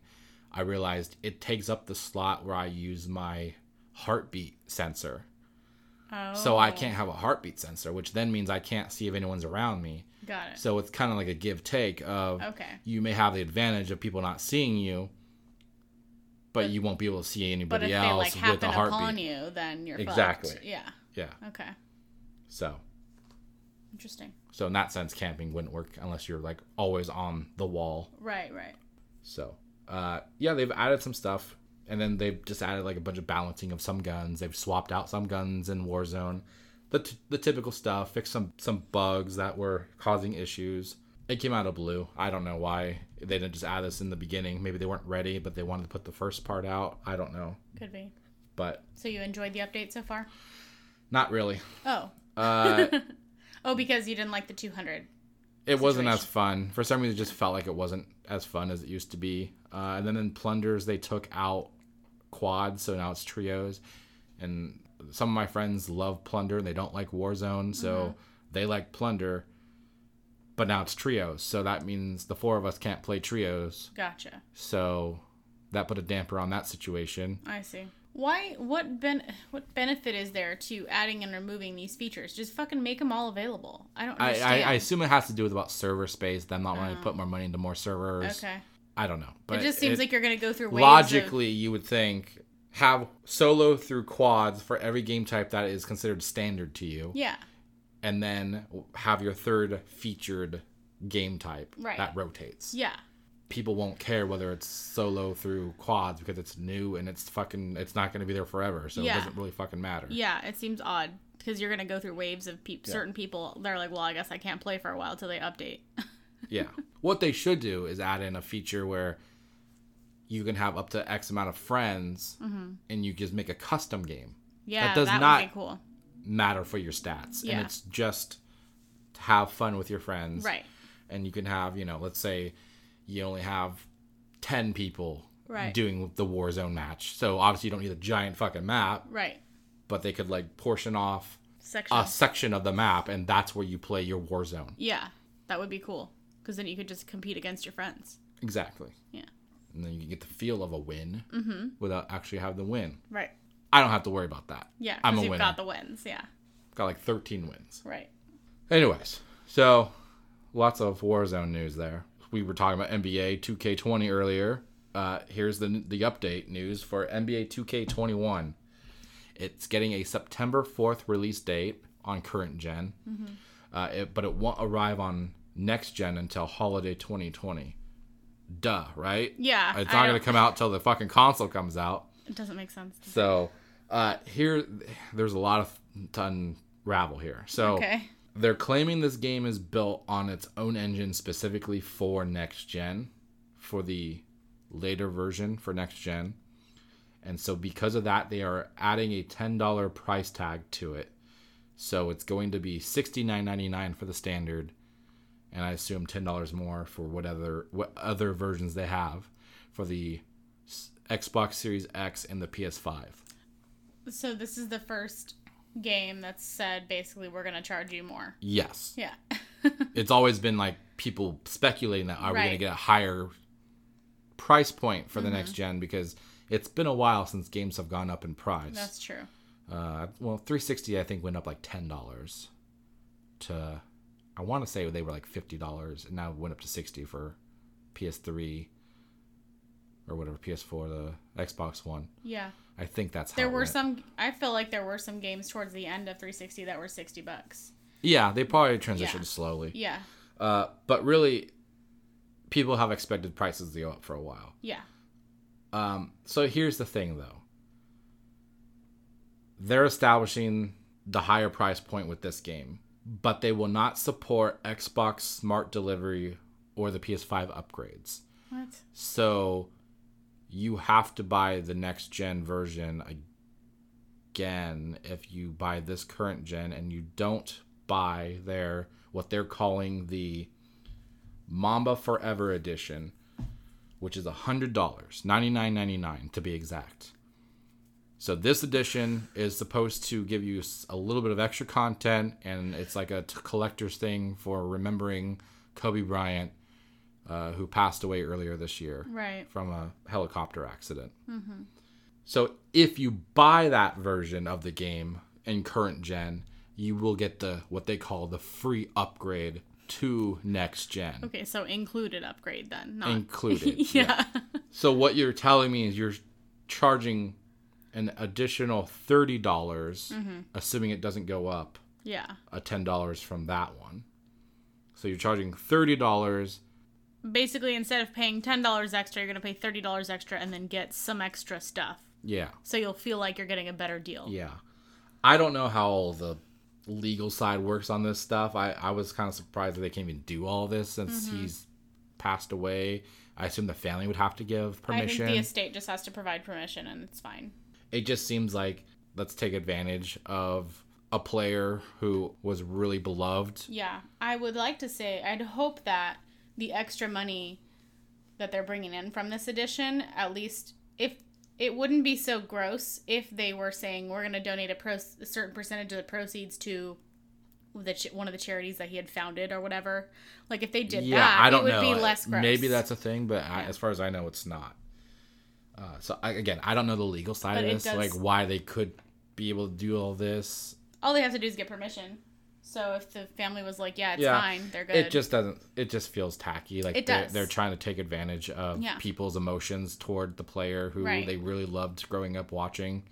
I realized it takes up the slot where I use my heartbeat sensor. Oh. So I can't have a heartbeat sensor, which then means I can't see if anyone's around me. Got it. So it's kind of like a give take of Okay. you may have the advantage of people not seeing you, but, you won't be able to see But anybody if they else like with a heartbeat. upon you, then you're fucked. Exactly. Yeah. Yeah. Okay. So Interesting. so in that sense, camping wouldn't work unless you're like always on the wall. Right. Right. So uh, yeah, they've added some stuff, and then they've just added like a bunch of balancing of some guns. They've swapped out some guns in Warzone, the t- the typical stuff. Fixed some some bugs that were causing issues. It came out of blue. I don't know why they didn't just add this in the beginning. Maybe they weren't ready, but they wanted to put the first part out. I don't know, Could be. but So you enjoyed the update so far? not really. Oh. Uh, Oh, because you didn't like the 200. it wasn't as fun. For some reason, it just felt like it wasn't as fun as it used to be. Uh, and then in plunders, they took out quads, so now it's trios. And some of my friends love plunder; and they don't like Warzone, so uh-huh. they like plunder. But now it's trios, so that means the four of us can't play trios. Gotcha. So that put a damper on that situation. I see. Why? What ben? What benefit is there to adding and removing these features? Just fucking make them all available. I don't I, understand. I, I assume it has to do with about server space, them not wanting to oh. put more money into more servers. okay. I don't know, but it just seems like you're gonna go through waves logically you would think have solo through quads for every game type that is considered standard to you yeah. and then have your third featured game type Right. that rotates Yeah. people won't care whether it's solo through quads because it's new and it's fucking it's not going to be there forever so Yeah. it doesn't really fucking matter Yeah. It seems odd because you're gonna go through waves of peop certain people. They're like, well, I guess I can't play for a while till they update. yeah what they should do is add in a feature where you can have up to x amount of friends mm-hmm. and you just make a custom game yeah, that does that not- would be cool. matter for your stats Yeah. and it's just to have fun with your friends Right. and you can have you know let's say you only have 10 people Right. doing the warzone match so obviously you don't need a giant fucking map Right. but they could like portion off Section. a section of the map and that's where you play your warzone Yeah. That would be cool because then you could just compete against your friends. exactly Yeah. and then you can get the feel of a win without actually having the win Right. i don't have to worry about that Yeah. i'm a you've winner got the wins. Yeah. got like 13 wins Right. Anyways, so lots of Warzone news there. We were talking about NBA 2K20 earlier. Uh, here's the the update news for NBA 2K21. It's getting a September 4th release date on current general uh, it, but it won't arrive on next gen until holiday 2020. Duh, right? Yeah. It's not going to come out till the fucking console comes out. It doesn't make sense. So uh, here, there's a lot of to unravel here. So Okay. they're claiming this game is built on its own engine specifically for next gen, for the later version for next gen. And so because of that, they are adding a $10 price tag to it. So it's going to be $69.99 for the standard, and I assume $10 more for whatever what other versions they have for the Xbox Series X and the PS5. So this is the first game that's said basically we're gonna charge you more. Yes. Yeah. it's always been like people speculating that are we going to get a higher price point for the next gen because it's been a while since games have gone up in price. That's true. Uh, well, 360 I think went up like ten dollars to I want to say they were like fifty dollars and now went up to sixty for PS3 or whatever PS4 the Xbox One. Yeah. I think that's how There were went. some I feel like there were some games towards the end of 360 that were 60 bucks. Yeah, they probably transitioned Yeah. slowly. Yeah. Uh, but really, people have expected prices to go up for a while. Yeah. Um, so here's the thing, though. They're establishing the higher price point with this game, but they will not support Xbox Smart Delivery or the PS5 upgrades. What? So you have to buy the next gen version again if you buy this current gen and you don't buy their what they're calling the Mamba Forever edition, which is $100, $99.99 to be exact. So this edition is supposed to give you a little bit of extra content, and it's like a t- collector's thing for remembering Kobe Bryant, uh, who passed away earlier this year Right. from a helicopter accident. So if you buy that version of the game in current gen, you will get the what they call the free upgrade to next gen Okay, so included upgrade then, not included. yeah. So what you're telling me is you're charging an additional thirty dollars, mm-hmm. assuming it doesn't go up yeah. a ten dollars from that one. So you're charging thirty dollars. Basically, instead of paying ten dollars extra, you're gonna pay thirty dollars extra and then get some extra stuff. Yeah, So you'll feel like you're getting a better deal. yeah. I don't know how all the legal side works on this stuff. I I was kind of surprised that they can't even do all this since mm-hmm. he's passed away. I assume the family would have to give permission. I think permission. the estate just has to provide permission and it's fine. It just seems like let's take advantage of a player who was really beloved. Yeah, I would like to say I'd hope that the extra money that they're bringing in from this edition, at least if it wouldn't be so gross if they were saying we're going to donate a, pro- a certain percentage of the proceeds to the ch- one of the charities that he had founded or whatever. Like if they did yeah, that, I don't it would know. be less gross. Maybe that's a thing, but I, as far as I know, it's not. Uh, so I, again, I don't know the legal side But of this, does- like why they could be able to do all this. all they have to do is get permission. So if the family was like, "Yeah, it's Yeah, fine," they're good. It just doesn't. It just feels tacky. Like It they're, does. they're trying to take advantage of Yeah. people's emotions toward the player who Right. they really loved growing up watching,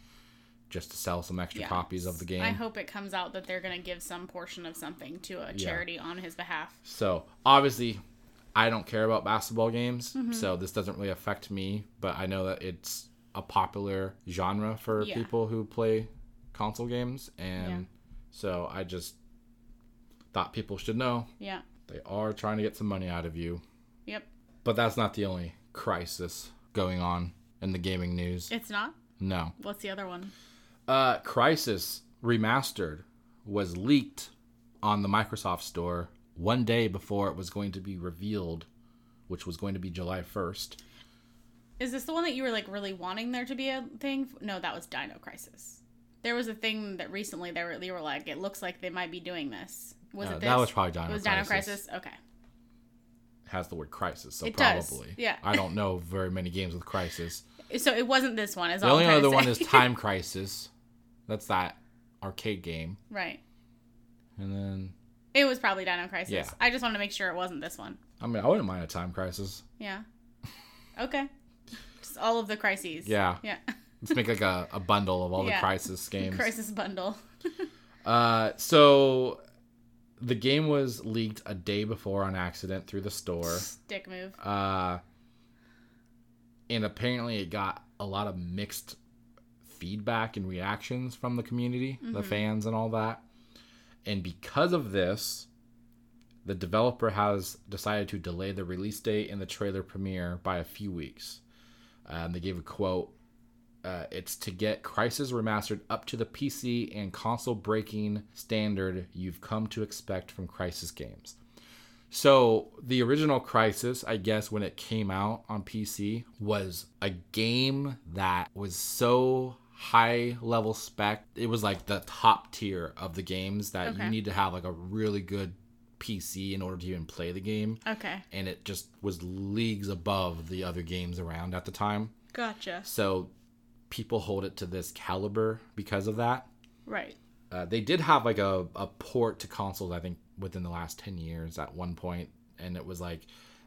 just to sell some extra Yeah. copies of the game. I hope it comes out that they're going to give some portion of something to a charity on his behalf. So obviously, I don't care about basketball games, Mm-hmm. so this doesn't really affect me. But I know that it's a popular genre for Yeah. people who play console games, and Yeah. so I just thought people should know Yeah. they are trying to get some money out of you. Yep. But that's not the only crisis going on in the gaming news. It's not. No. What's the other one? Uh, Crysis Remastered was leaked on the Microsoft Store one day before it was going to be revealed, which was going to be July 1st. Is this the one that you were like really wanting there to be a thing? No, that was Dino Crisis. There was a thing that recently they were, they were like, it looks like they might be doing this. Was Uh, it this? that was probably Dino It was Crisis. Dino Crisis. Okay. It has the word crisis, so It does, probably. yeah. I don't know very many games with crisis. So it wasn't this one. Is The all only I'm other one is Time Crisis. That's that arcade game. right. And then, It was probably Dino Crisis. Yeah. I just wanted to make sure it wasn't this one. I mean, I wouldn't mind a Time Crisis. Yeah. Okay. Just all of the crises. Yeah. Yeah. Let's make like a, a bundle of all Yeah. the crisis games. Crisis bundle. Uh, so the game was leaked a day before on accident through the store. Dick move. Uh, and apparently it got a lot of mixed feedback and reactions from the community, the fans and all that. And because of this, the developer has decided to delay the release date and the trailer premiere by a few weeks. Um, they gave a quote uh, it's to get Crysis Remastered up to the PC and console breaking standard you've come to expect from Crysis games. So, the original Crysis, I guess, when it came out on PC, was a game that was so high level spec. It was like the top tier of the games that Okay. you need to have like a really good PC in order to even play the game. Okay. And it just was leagues above the other games around at the time. Gotcha. So people hold it to this caliber because of that. Right. Uh, they did have like a, a port to consoles, I think, within the last 10 years at one point, and it was like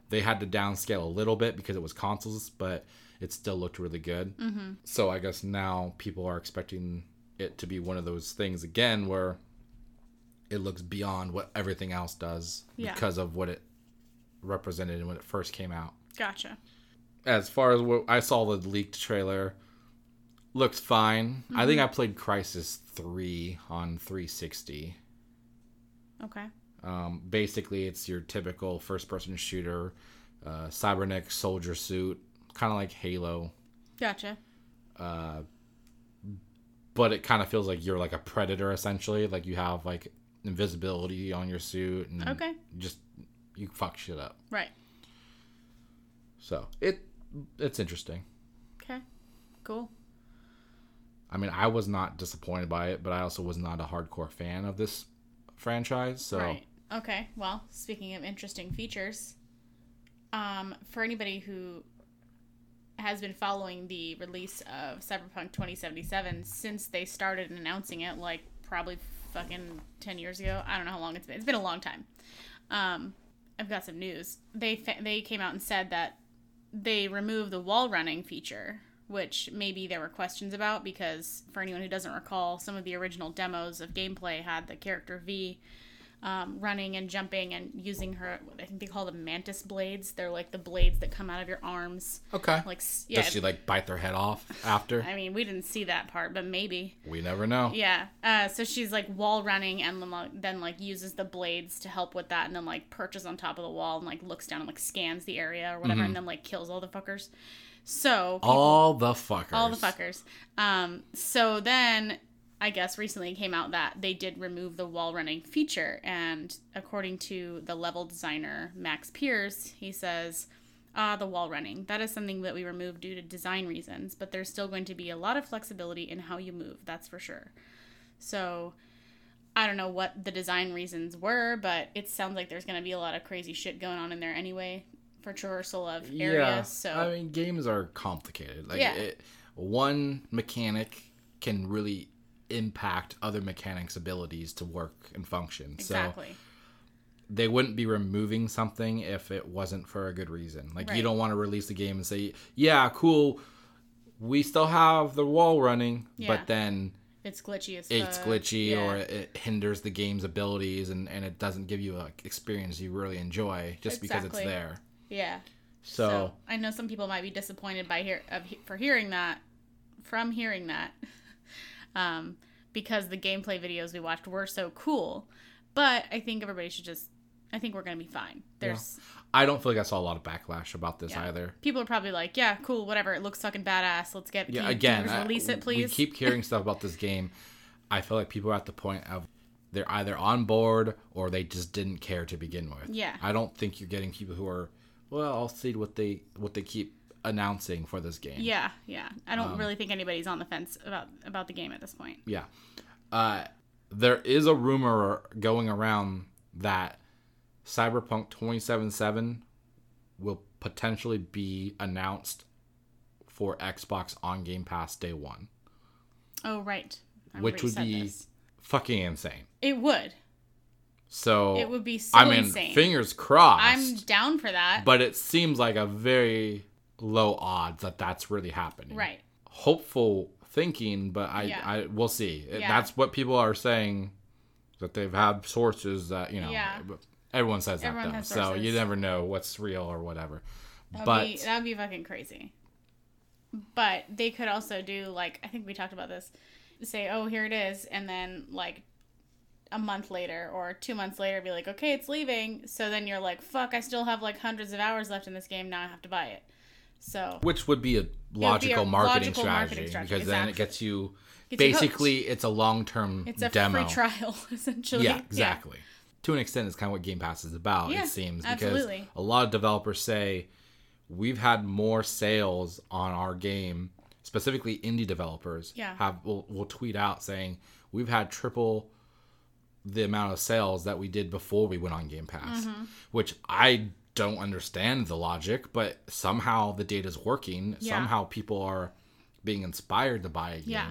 they had to downscale a little bit because it was consoles, but it still looked really good. Mm-hmm. So I guess now people are expecting it to be one of those things again where it looks beyond what everything else does Yeah. because of what it represented when it first came out Gotcha. as far as what I saw the leaked trailer, looked fine. I think I played Crysis 3 on 360. Okay. Um, basically, it's your typical first-person shooter, uh, cybernetic soldier suit, kind of like Halo, Gotcha. but it kind of feels like you're like a predator essentially. Like you have like invisibility on your suit, and Okay. just you fuck shit up. Right. So it it's interesting. Okay. Cool. I mean, I was not disappointed by it, but I also was not a hardcore fan of this franchise. So Right. Okay. Well, speaking of interesting features, um, for anybody who has been following the release of Cyberpunk 2077 since they started announcing it, like probably fucking 10 years ago. I don't know how long it's been. It's been a long time. Um, I've got some news. They fa- they came out and said that they removed the wall running feature, which maybe there were questions about because for anyone who doesn't recall, some of the original demos of gameplay had the character V um, running and jumping and using her. I think they call them mantis blades. They're like the blades that come out of your arms. okay, Like yeah. does she like bite their head off after? I mean, we didn't see that part, but maybe. we never know. Yeah. Uh, so she's like wall running and then like, then like uses the blades to help with that, and then like perches on top of the wall and like looks down and like scans the area or whatever, and then like kills all the fuckers. So people- All the fuckers. all the fuckers. Um, so then I guess recently came out that they did remove the wall running feature, and according to the level designer Max Pearce, he says. Ah, the wall running. That is something that we removed due to design reasons, but there's still going to be a lot of flexibility in how you move, that's for sure. So, I don't know what the design reasons were, but it sounds like there's going to be a lot of crazy shit going on in there anyway for traversal of areas. Yeah. So, I mean, games are complicated. Like Yeah. it, one mechanic can really impact other mechanics' abilities to work and function. So exactly. they wouldn't be removing something if it wasn't for a good reason. Like you don't want to release the game and say, "Yeah, cool, we still have the wall running," Yeah. but then It's glitchy as it's fuck. glitchy Yeah. or it hinders the game's abilities and, and it doesn't give you a experience you really enjoy just because it's there. yeah. So, So I know some people might be disappointed by hear of for hearing that from hearing that, um, because the gameplay videos we watched were so cool. But I think everybody should just. I think we're gonna be fine. There's I don't feel like I saw a lot of backlash about this Yeah. either. people are probably like, yeah, cool, whatever. It looks fucking badass. Let's get Yeah, can again, can you I- release it, we please. keep hearing stuff about this game. I feel like people are at the point of they're either on board or they just didn't care to begin with. Yeah. I don't think you're getting people who are, well, I'll see what they what they keep announcing for this game. yeah, yeah. I Um, don't really think anybody's on the fence about about the game at this point. Yeah. Uh, there is a rumor going around that Cyberpunk 2077 will potentially be announced for Xbox on Game Pass day one, Oh right. I which would be this. fucking insane. It would. So It would be so I mean, insane. fingers crossed. I'm down for that. but it seems like a very low odds that that's really happening. right. Hopeful thinking, but I, Yeah. I we'll see. Yeah. That's what people are saying that they've had sources that you know. Yeah. Everyone says Everyone that though, so you never know what's real or whatever. That would but be that would be fucking crazy. But they could also do like I think we talked about this. Say, oh, here it is, and then like a month later or two months later, be like, okay, it's leaving. So then you're like, fuck, I still have like hundreds of hours left in this game. Now I have to buy it. So which would be a logical marketing, logical strategy, marketing strategy, because then it gets you Gets you basically it's a long term it's a demo. free trial essentially. Yeah, exactly. To an extent, it's kind of what Game Pass is about. Yeah, it seems absolutely. because a lot of developers say we've had more sales on our game, specifically indie developers. Yeah. have will will tweet out saying we've had triple the amount of sales that we did before we went on Game Pass, Mm-hmm. which I don't understand the logic, but somehow the data's working. Yeah. Somehow people are being inspired to buy a game. Yeah.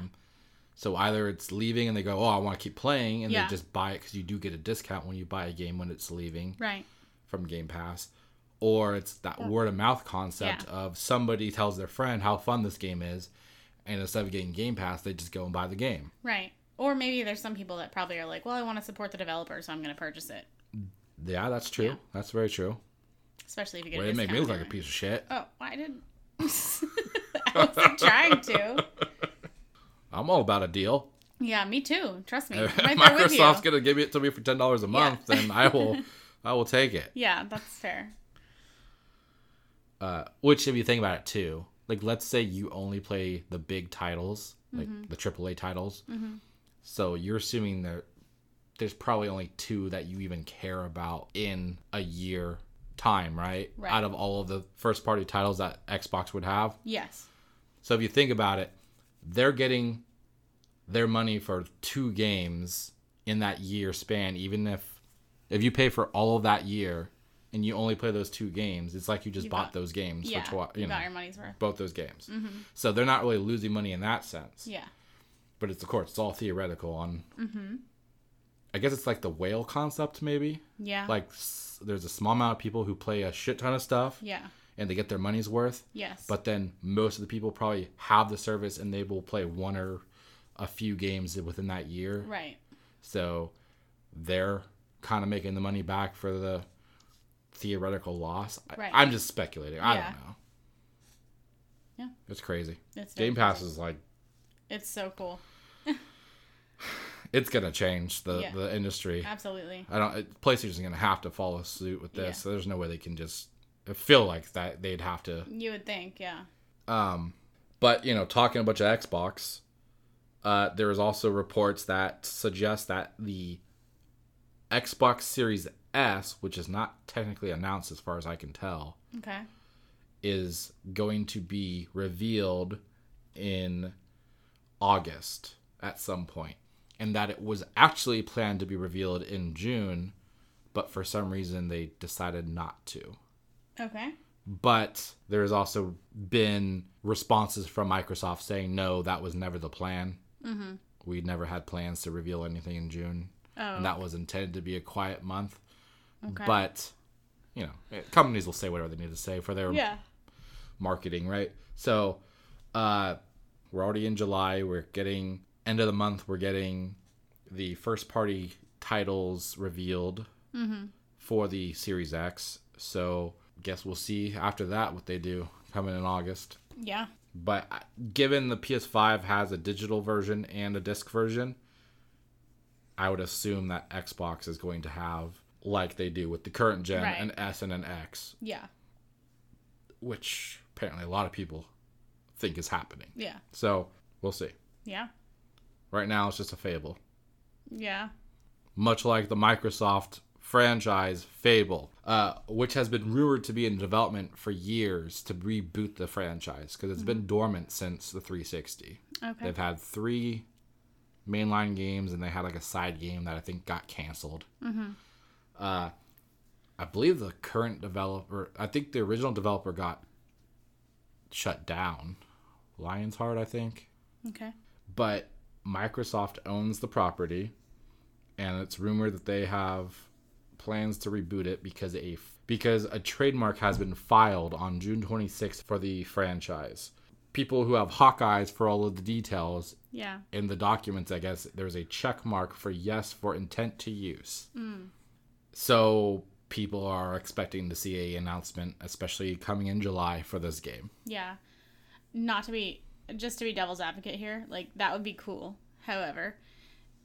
So either it's leaving and they go, "Oh, I want to keep playing," and Yeah. they just buy it because you do get a discount when you buy a game when it's leaving Right. from Game Pass, or it's that word of mouth concept of somebody tells their friend how fun this game is, and instead of getting Game Pass, they just go and buy the game. Right. Or maybe there's some people that probably are like, well, I want to support the developer, so I'm going to purchase it. Yeah, that's true. That's very true. Especially if you get Way to make me look like a piece of shit. Oh, I didn't. I wasn't trying to. I'm all about a deal. Yeah, me too. Trust me. Right there with you. Microsoft's gonna give it to me for ten dollars a month, then I will, I will take it. Yeah, that's fair. Uh, which, if you think about it too, like let's say you only play the big titles, like Mm-hmm. the AAA titles. So you're assuming that there's probably only two that you even care about in a year time, right? Right. Out of all of the first party titles that Xbox would have. Yes. So if you think about it, they're getting their money for two games in that year span. Even if if you pay for all of that year and you only play those two games, it's like you just You bought those games Yeah. for twi- you you know got your money's worth. both those games. Mm-hmm. So they're not really losing money in that sense. Yeah. But it's of course it's all theoretical. On mm-hmm. I guess it's like the whale concept maybe. Yeah. Like there's a small amount of people who play a shit ton of stuff yeah. and they get their money's worth. Yes. But then most of the people probably have the service and they will play one or a few games within that year. right. So they're kind of making the money back for the theoretical loss. I- Right. I'm just speculating. I don't know. Yeah. It's crazy. It's Game Pass is like It's so cool. it's gonna change the Yeah. the industry. Absolutely. I don't. PlayStation's gonna have to follow suit with this. Yeah. So there's no way they can just feel like that they'd have to. You would think, yeah. Um, but you know, talking a bunch of Xbox, uh, there is also reports that suggest that the Xbox Series S, which is not technically announced as far as I can tell, Okay. is going to be revealed in August at some point, and that it was actually planned to be revealed in June, but for some reason they decided not to. Okay. But there's also been responses from Microsoft saying no, that was never the plan. Mm-hmm. We never had plans to reveal anything in June, Oh. and that was intended to be a quiet month. Okay. But you know, eh, companies will say whatever they need to say for their yeah. marketing, right? So, uh, we're already in July. We're getting end of the month. We're getting the first party titles revealed for the Series X. So, guess we'll see after that what they do coming in August. Yeah. But uh, given the PS5 has a digital version and a disc version, I would assume that Xbox is going to have like they do with the current gen Right. an S and an X Yeah. which apparently a lot of people think is happening. Yeah. So we'll see. Yeah. Right now, it's just a fable, Yeah. much like the Microsoft franchise Fable, uh, which has been rumored to be in development for years to reboot the franchise because it's been dormant since the 360. Okay. They've had three mainline games and they had like a side game that I think got canceled. Mm-hmm. Uh, I believe the current developer, I think the original developer got shut down. Lionhead, I think. Okay. But Microsoft owns the property, and it's rumored that they have plans to reboot it because a because a trademark has been filed on June 26th for the franchise. People who have Hawkeyes for all of the details Yeah. in the documents, I guess there's a check mark for yes for intent to use. Mm. So people are expecting to see a announcement, especially coming in July for this game. Yeah. Not to be just to be devil's advocate here, like that would be cool. However,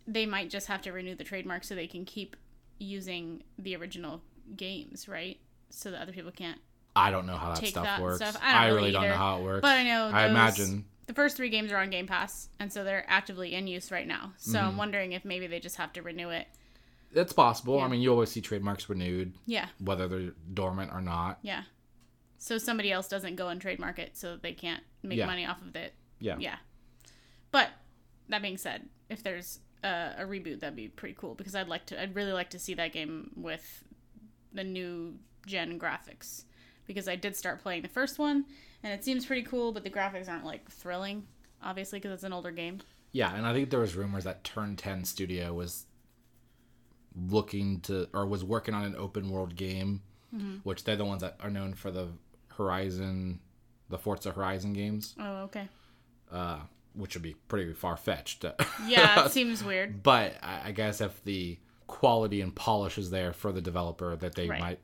they might just have to renew the trademark so they can keep using the original games, right? So that other people can't. I don't know how that stuff that works. stuff. I, I don't really really don't know how it works. But I know I imagine The first three games are on Game Pass, and so they're actively in use right now. So Mm-hmm. I'm wondering if maybe they just have to renew it. it's possible. Yeah. I mean, you always see trademarks renewed, Yeah, whether they're dormant or not. yeah. So somebody else doesn't go and trademark it, so they can't make Yeah. money off of it. Yeah. Yeah. But that being said, if there's a, a reboot, that'd be pretty cool because I'd like to. I'd really like to see that game with the new gen graphics because I did start playing the first one and it seems pretty cool, but the graphics aren't like thrilling, obviously because it's an older game. Yeah, and I think there was rumors that Turn 10 Studio was looking to or was working on an open world game, Mm-hmm. which they're the ones that are known for the Horizon, the Forza Horizon games, Oh, okay. uh, which would be pretty far fetched. Yeah, it seems weird. but I I guess if the quality and polish is there for the developer, that they Right. might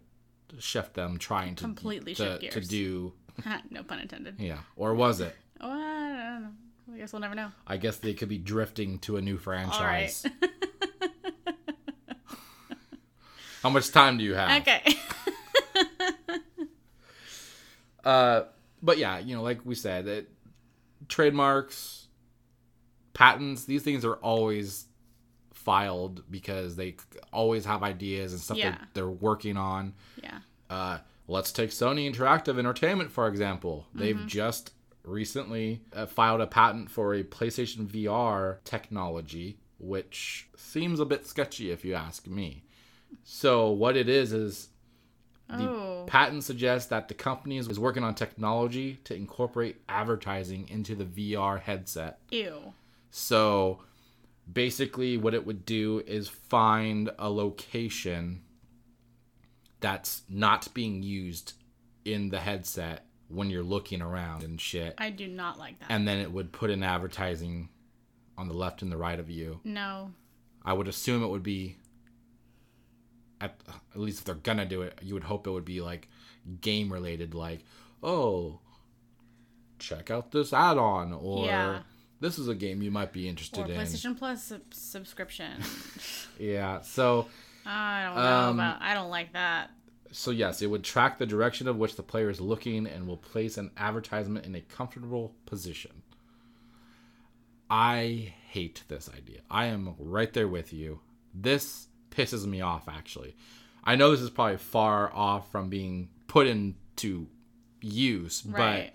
shift them trying to Completely to, shift to gears. do no pun intended. yeah, or was it? Oh, I don't know. I guess we'll never know. I guess they could be drifting to a new All right. franchise. How much time do you have? okay. Uh, but yeah, you know, like we said, that trademarks, patents, these things are always filed because they always have ideas and stuff Yeah. they're, they're working on. yeah. Uh, let's take Sony Interactive Entertainment for example. They've Mm-hmm. just recently uh, filed a patent for a PlayStation VR technology, which seems a bit sketchy if you ask me. So what it is is the Oh. Patent suggests that the company is is working on technology to incorporate advertising into the VR headset. Ew. So basically, what it would do is find a location that's not being used in the headset when you're looking around and shit. I do not like that. And then it would put in advertising on the left and the right of you. no. I would assume it would be at, at least if they're gonna do it, you would hope it would be like game related, like, oh, check out this add on, or Yeah. this is a game you might be Or interested in. PlayStation Plus sub- subscription. Yeah. So I don't know Um, about. I don't like that. so yes, it would track the direction of which the player is looking and will place an advertisement in a comfortable position. I hate this idea. I am right there with you. This pisses me off actually. I know this is probably far off from being put into use, Right. but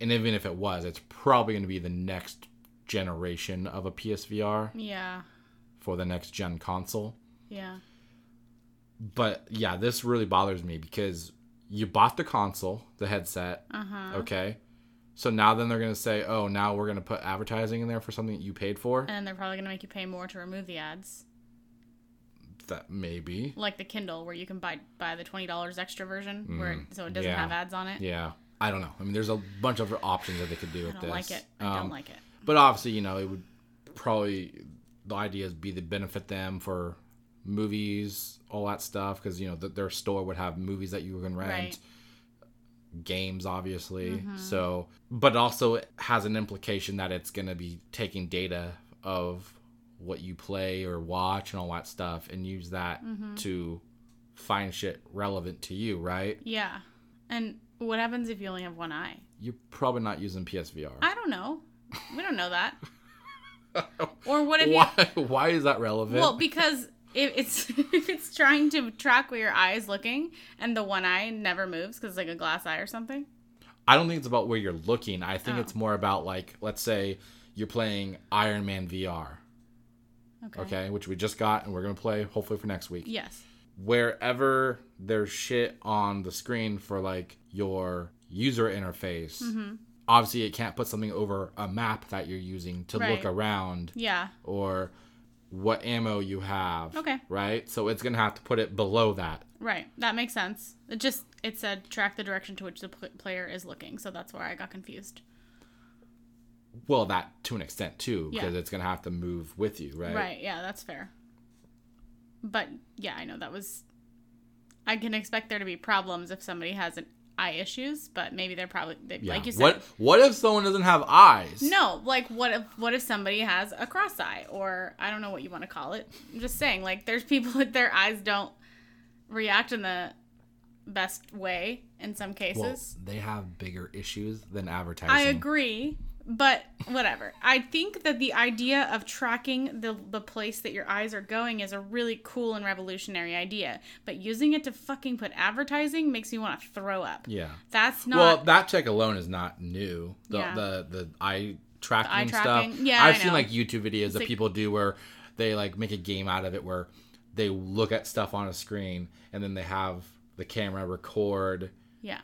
and even if it was, it's probably going to be the next generation of a PSVR Yeah. for the next gen console. Yeah. But yeah, this really bothers me because you bought the console, the headset, Uh huh. okay? So now then they're going to say, "Oh, now we're going to put advertising in there for something that you paid for?" And they're probably gonna make you pay more to remove the ads, That maybe. like the Kindle, where you can buy buy the twenty dollars extra version, where it, so it doesn't Mm, yeah. have ads on it. Yeah. I don't know. I mean, there's a bunch of options that they could do I with don't this. like it. I Um, don't like it. But obviously, you know, it would probably the ideas be to benefit them for movies, all that stuff, because you know th- their store would have movies that you can rent, Right. games, obviously. Mm-hmm. So, but also it has an implication that it's going to be taking data of what you play or watch and all that stuff, and use that Mm-hmm. to find shit relevant to you, right? Yeah. And what happens if you only have one eye? You're probably not using PSVR. I don't know. We don't know that. or what if you why? Why is that relevant? Well, because if it's if it's trying to track where your eye is looking and the one eye never moves because it's like a glass eye or something. I don't think it's about where you're looking. I think Oh. it's more about like, let's say you're playing Iron Man VR, Okay. okay, which we just got and we're gonna play hopefully for next week. Yes. Wherever there's shit on the screen for like your user interface, Mm-hmm. obviously it can't put something over a map that you're using to Right. look around Yeah. or what ammo you have. Okay. Right? So it's gonna have to put it below that. Right. That makes sense. It just it said track the direction to which the pl- player is looking, so that's where I got confused. Well, that to an extent too, Yeah. because it's gonna have to move with you, right? Right. Yeah, that's fair. But yeah, I know that was. I can expect there to be problems if somebody has an eye issues, but maybe they're probably they, Yeah. like you said. what what if someone doesn't have eyes? No, like what if what if somebody has a cross eye or I don't know what you want to call it. I'm just saying like there's people that their eyes don't react in the best way in some Well, cases. they have bigger issues than advertising. I agree, but whatever. I think that the idea of tracking the the place that your eyes are going is a really cool and revolutionary idea. But using it to fucking put advertising makes me want to throw up. Yeah. That's not well, that check alone is not new. The Yeah. the, the eye tracking eye stuff. tracking. Yeah, I've I seen like YouTube videos that like- people do where they like make a game out of it where they look at stuff on a screen and then they have the camera record yeah.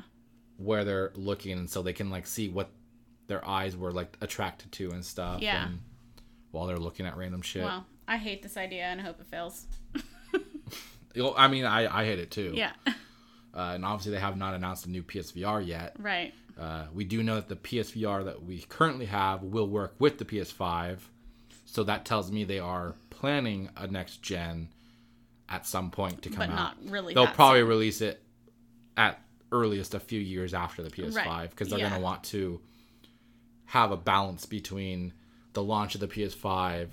where they're looking and so they can like see what their eyes were like attracted to and stuff. Yeah. And while they're looking at random shit. Well, I hate this idea and I hope it fails. I mean, I, I hate it too. Yeah. Uh, and obviously, they have not announced a new PSVR yet. Right. Uh, we do know that the PSVR that we currently have will work with the PS5. So that tells me they are planning a next gen at some point to come But out. not really. They'll probably soon. release it at earliest a few years after the PS5 because they're Right. going to want to have a balance between the launch of the PS5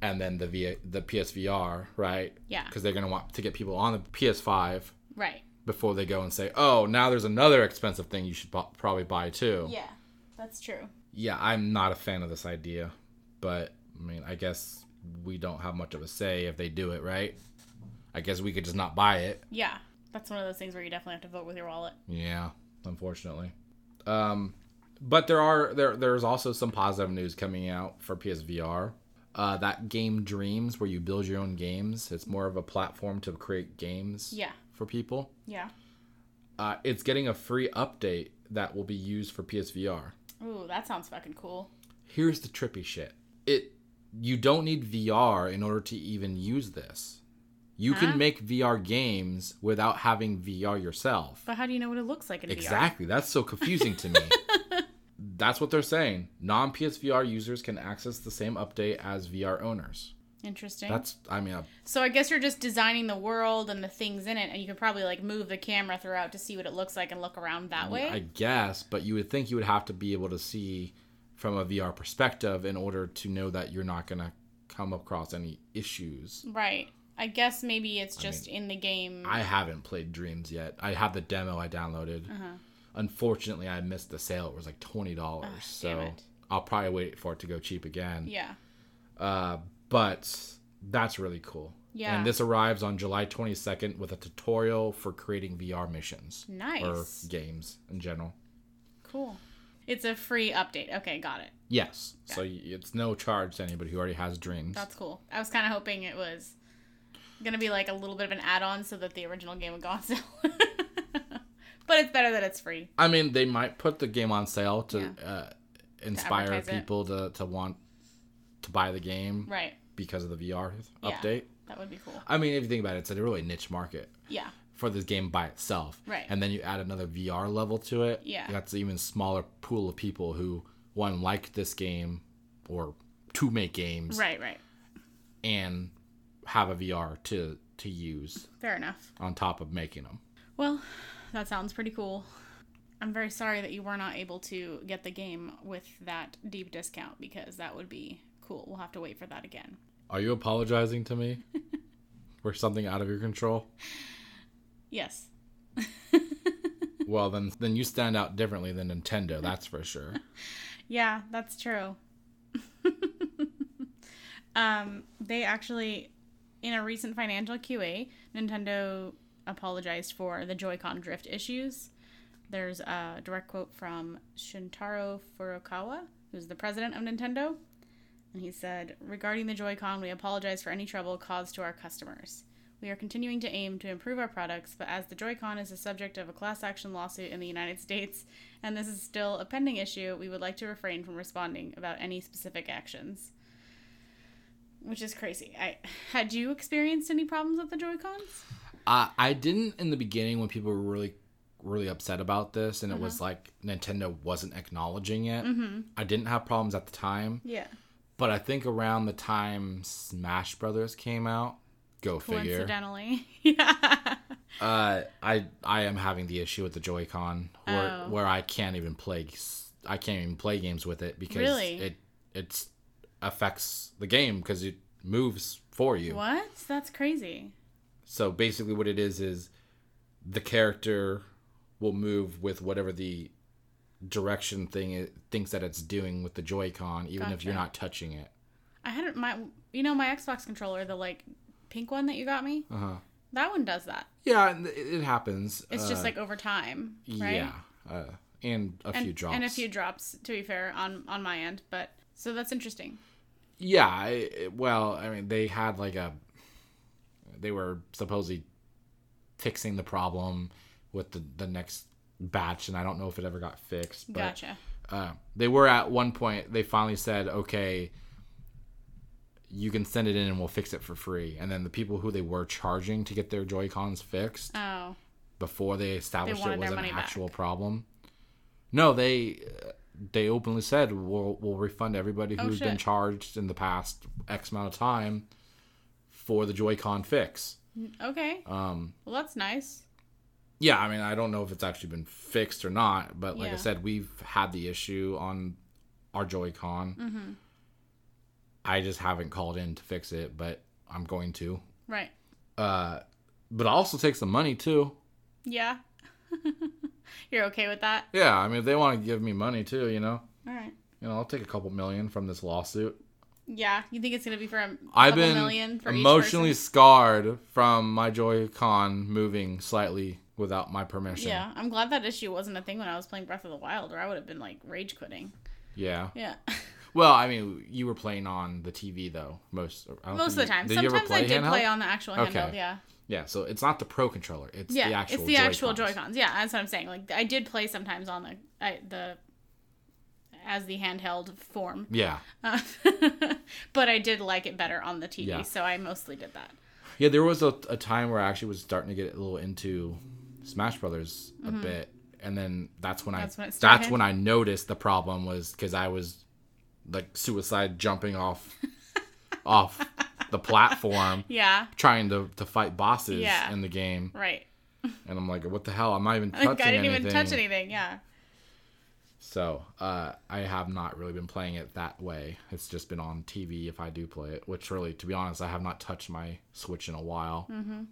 and then the v- the PSVR, right? Yeah. Because they're gonna want to get people on the PS5 Right. before they go and say, "Oh, now there's another expensive thing you should bu- probably buy too." Yeah, that's true. Yeah, I'm not a fan of this idea, but I mean, I guess we don't have much of a say if they do it, right? I guess we could just not buy it. Yeah, that's one of those things where you definitely have to vote with your wallet. Yeah, unfortunately. Um, but there are there there's also some positive news coming out for PSVR. Uh, that game Dreams, where you build your own games, it's more of a platform to create games Yeah. for people. Yeah. Uh, it's getting a free update that will be used for PSVR. Ooh, that sounds fucking cool. Here's the trippy shit. It you don't need VR in order to even use this. You Huh? can make VR games without having VR yourself. But how do you know what it looks like in VR? Exactly. That's so confusing to me. That's what they're saying. Non PSVR users can access the same update as VR owners. Interesting. That's, I mean, uh, so I guess you're just designing the world and the things in it, and you could probably like move the camera throughout to see what it looks like and look around that way. I guess, but you would think you would have to be able to see from a VR perspective in order to know that you're not going to come across any issues. Right. I guess maybe it's just in the game. I haven't played Dreams yet. I have the demo I downloaded. Uh-huh. Unfortunately, I missed the sale. It was like twenty dollars. so. I'll probably wait for it to go cheap again. yeah. Uh, but that's really cool. Yeah. And this arrives on July 22nd with a tutorial for creating VR missions or games in general. Cool. It's a free update. Okay, got it. Yes. So it's no charge to anybody who already has Dreams. That's cool. I was kind of hoping it was gonna be like a little bit of an add-on so that the original game would go on sale. but it's better that it's free. I mean, they might put the game on sale to Yeah. uh, inspire it. people to, to want to buy the game Right. because of the VR Yeah. update. That would be cool. I mean, if you think about it, it's a really niche market Yeah. for this game by itself. Right. And then you add another VR level to it. Yeah. That's an even smaller pool of people who one like this game or to make games Right, right. and have a VR to to use Fair enough. on top of making them. Well, that sounds pretty cool. I'm very sorry that you were not able to get the game with that deep discount because that would be cool. We'll have to wait for that again. Are you apologizing to me for something out of your control? Yes. Well, then then you stand out differently than Nintendo, that's for sure. Yeah, that's true. um, they actually, in a recent financial QA, Nintendo apologized for the Joy-Con drift issues. There's a direct quote from Shuntaro Furukawa, who's the president of Nintendo. And he said, Regarding the Joy-Con, we apologize for any trouble caused to our customers. We are continuing to aim to improve our products, but as the Joy-Con is the subject of a class action lawsuit in the United States, and this is still a pending issue, we would like to refrain from responding about any specific actions. Which is crazy. I had you experienced any problems with the Joy-Cons? Uh, I didn't in the beginning when people were really, really upset about this, and it was Uh-huh. like Nintendo wasn't acknowledging it. Mm-hmm. I didn't have problems at the time, Yeah. but I think around the time Smash Brothers came out, go figure. Coincidentally. yeah. Uh, I I am having the issue with the Joy-Con where Oh. where I can't even play I can't even play games with it because Really? it it's affects the game because it moves for you. What? That's crazy. So basically, what it is is the character will move with whatever the direction thing it thinks that it's doing with the Joy-Con, even if you're not touching it. I had my, you know, my Xbox controller, the like pink one that you got me. Uh huh. That one does that. Yeah, it, it happens. It's uh, just like over time, right? yeah, uh, and a and, few drops. and a few drops. To be fair, on on my end, but so that's interesting. Yeah, I, well, I mean, they had like a, they were supposedly fixing the problem with the the next batch, and I don't know if it ever got fixed. But, Gotcha. Uh, they were at one point. They finally said, "Okay, you can send it in, and we'll fix it for free." And then the people who they were charging to get their Joy Cons fixed Oh, before they established wanted it was an money back. actual problem. No, they uh, they openly said we'll we'll refund everybody Oh, who's been charged in the past X amount of time for the Joy-Con fix. okay. Um, Well, that's nice. yeah, I mean, I don't know if it's actually been fixed or not, but like I said, we've had the issue on our Joy-Con. Mm-hmm. I just haven't called in to fix it, but I'm going to. Right. Uh, but I'll also take some money too. Yeah. You're okay with that? Yeah, I mean, if they want to give me money too, you know, All right. you know, I'll take a couple million from this lawsuit. Yeah. You think it's gonna be for a I've been million for each emotionally scarred from my Joy-Con moving slightly without my permission. Yeah, I'm glad that issue wasn't a thing when I was playing Breath of the Wild, or I would have been like rage quitting. Yeah. Yeah. Well, I mean, you were playing on the TV though most. I don't Most of the time. you- Did Sometimes I did handheld? play on the actual Okay. handheld. Yeah. Yeah, so it's not the Pro controller; it's Yeah. the actual. it's the actual Joy-Cons. Joy Cons. Yeah, that's what I'm saying. Like I did play sometimes on the I, the as the handheld form, Yeah, uh, but I did like it better on the TV, Yeah. so I mostly did that. yeah. There was a, a time where I actually was starting to get a little into Smash Brothers a bit, and then that's when Mm-hmm. That's I when that's when I noticed the problem was because I was like suicide jumping off off the platform Yeah. trying to to fight bosses Yeah. in the game, Right. and I'm like, what the hell? I'm not even touching Like, I didn't anything. even touch anything. Yeah. So uh, I have not really been playing it that way. It's just been on TV if I do play it, which really, to be honest, I have not touched my Switch in a while. Mm-hmm.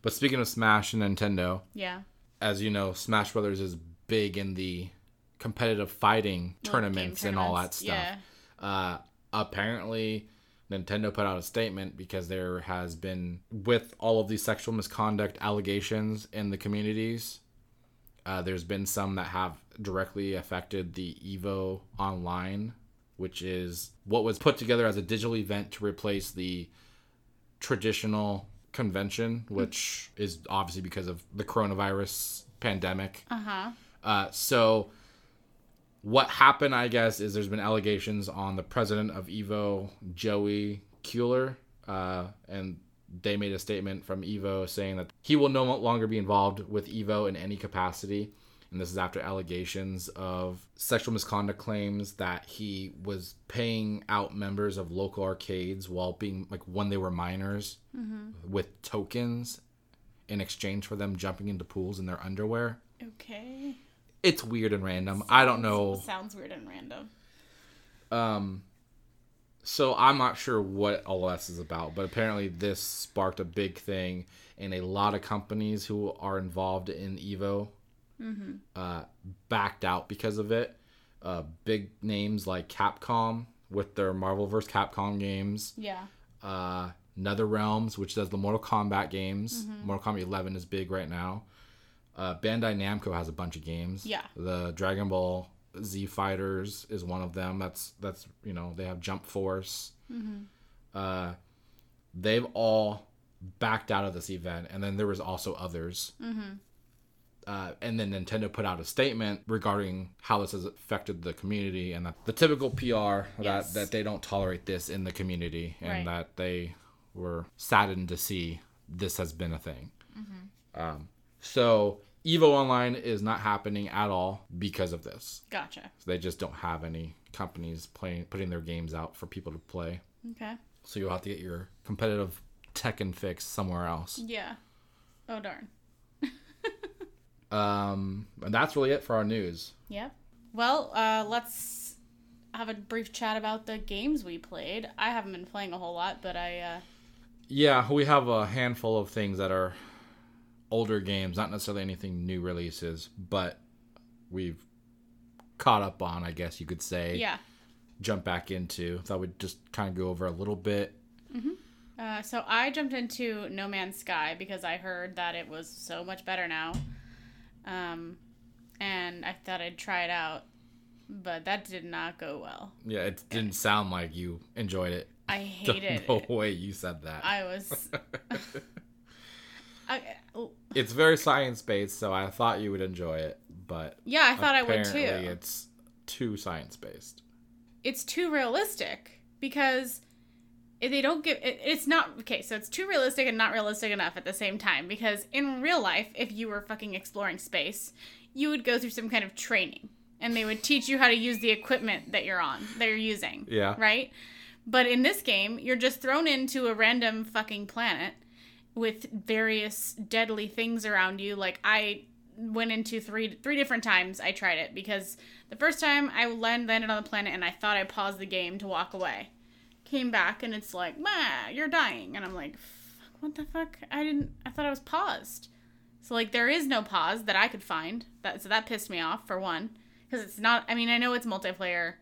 But speaking of Smash and Nintendo, Yeah. as you know, Smash Brothers is big in the competitive fighting tournaments game and all that stuff. Yeah. Uh, apparently, Nintendo put out a statement because there has been, with all of these sexual misconduct allegations in the communities, uh, there's been some that have directly affected the Evo Online, which is what was put together as a digital event to replace the traditional convention, which is obviously because of the coronavirus pandemic. Uh huh. Uh, so what happened, I guess, is there's been allegations on the president of Evo, Joey Cuellar, uh, and they made a statement from Evo saying that he will no longer be involved with Evo in any capacity. And this is after allegations of sexual misconduct claims that he was paying out members of local arcades while being like when they were minors with tokens in exchange for them jumping into pools in their underwear Okay. it's weird and random. I don't know. Sounds weird and random. Um, so I'm not sure what all this is about, but apparently this sparked a big thing, and a lot of companies who are involved in Evo uh, backed out because of it. Uh, big names like Capcom with their Marvel vs. Capcom games, Yeah. uh, Nether Realms, which does the Mortal Kombat games. Mortal Kombat 11 is big right now. Uh, Bandai Namco has a bunch of games. Yeah. The Dragon Ball Z Fighters is one of them. That's that's you know they have Jump Force. Uh, they've all backed out of this event, and then there was also others. Uh, and then Nintendo put out a statement regarding how this has affected the community and that the typical PR Yes. that, that they don't tolerate this in the community and Right. that they were saddened to see this has been a thing. Um, so Evo Online is not happening at all because of this. Gotcha. So they just don't have any companies playing putting their games out for people to play. Okay. So you'll have to get your competitive Tekken fix somewhere else. Yeah. Oh darn. Um, and that's really it for our news. Yep. Well, uh, let's have a brief chat about the games we played. I haven't been playing a whole lot, but I uh, Yeah, we have a handful of things that are older games, not necessarily anything new releases, but we've caught up on, I guess you could say. yeah. Jump back into. Thought we'd just kind of go over a little bit. Uh, so I jumped into No Man's Sky because I heard that it was so much better now. Um, and I thought I'd try it out, but that did not go well. Yeah, it didn't sound like you enjoyed it. I hated it. No way you said that. I was. I, it's very science based, so I thought you would enjoy it, but yeah, I thought I would too. it's too science based. it's too realistic because they don't give it, it's not okay so it's too realistic and not realistic enough at the same time because in real life if you were fucking exploring space you would go through some kind of training and they would teach you how to use the equipment that you're on that you're using Yeah. right but in this game you're just thrown into a random fucking planet with various deadly things around you like i went into three three different times I tried it because the first time I land, landed on the planet and I thought I paused the game to walk away. Came back and it's like, "Ma, you're dying." And I'm like, "Fuck, what the fuck? I didn't I thought I was paused." So like there is no pause that I could find. That so that pissed me off for one because it's not I mean, I know it's multiplayer,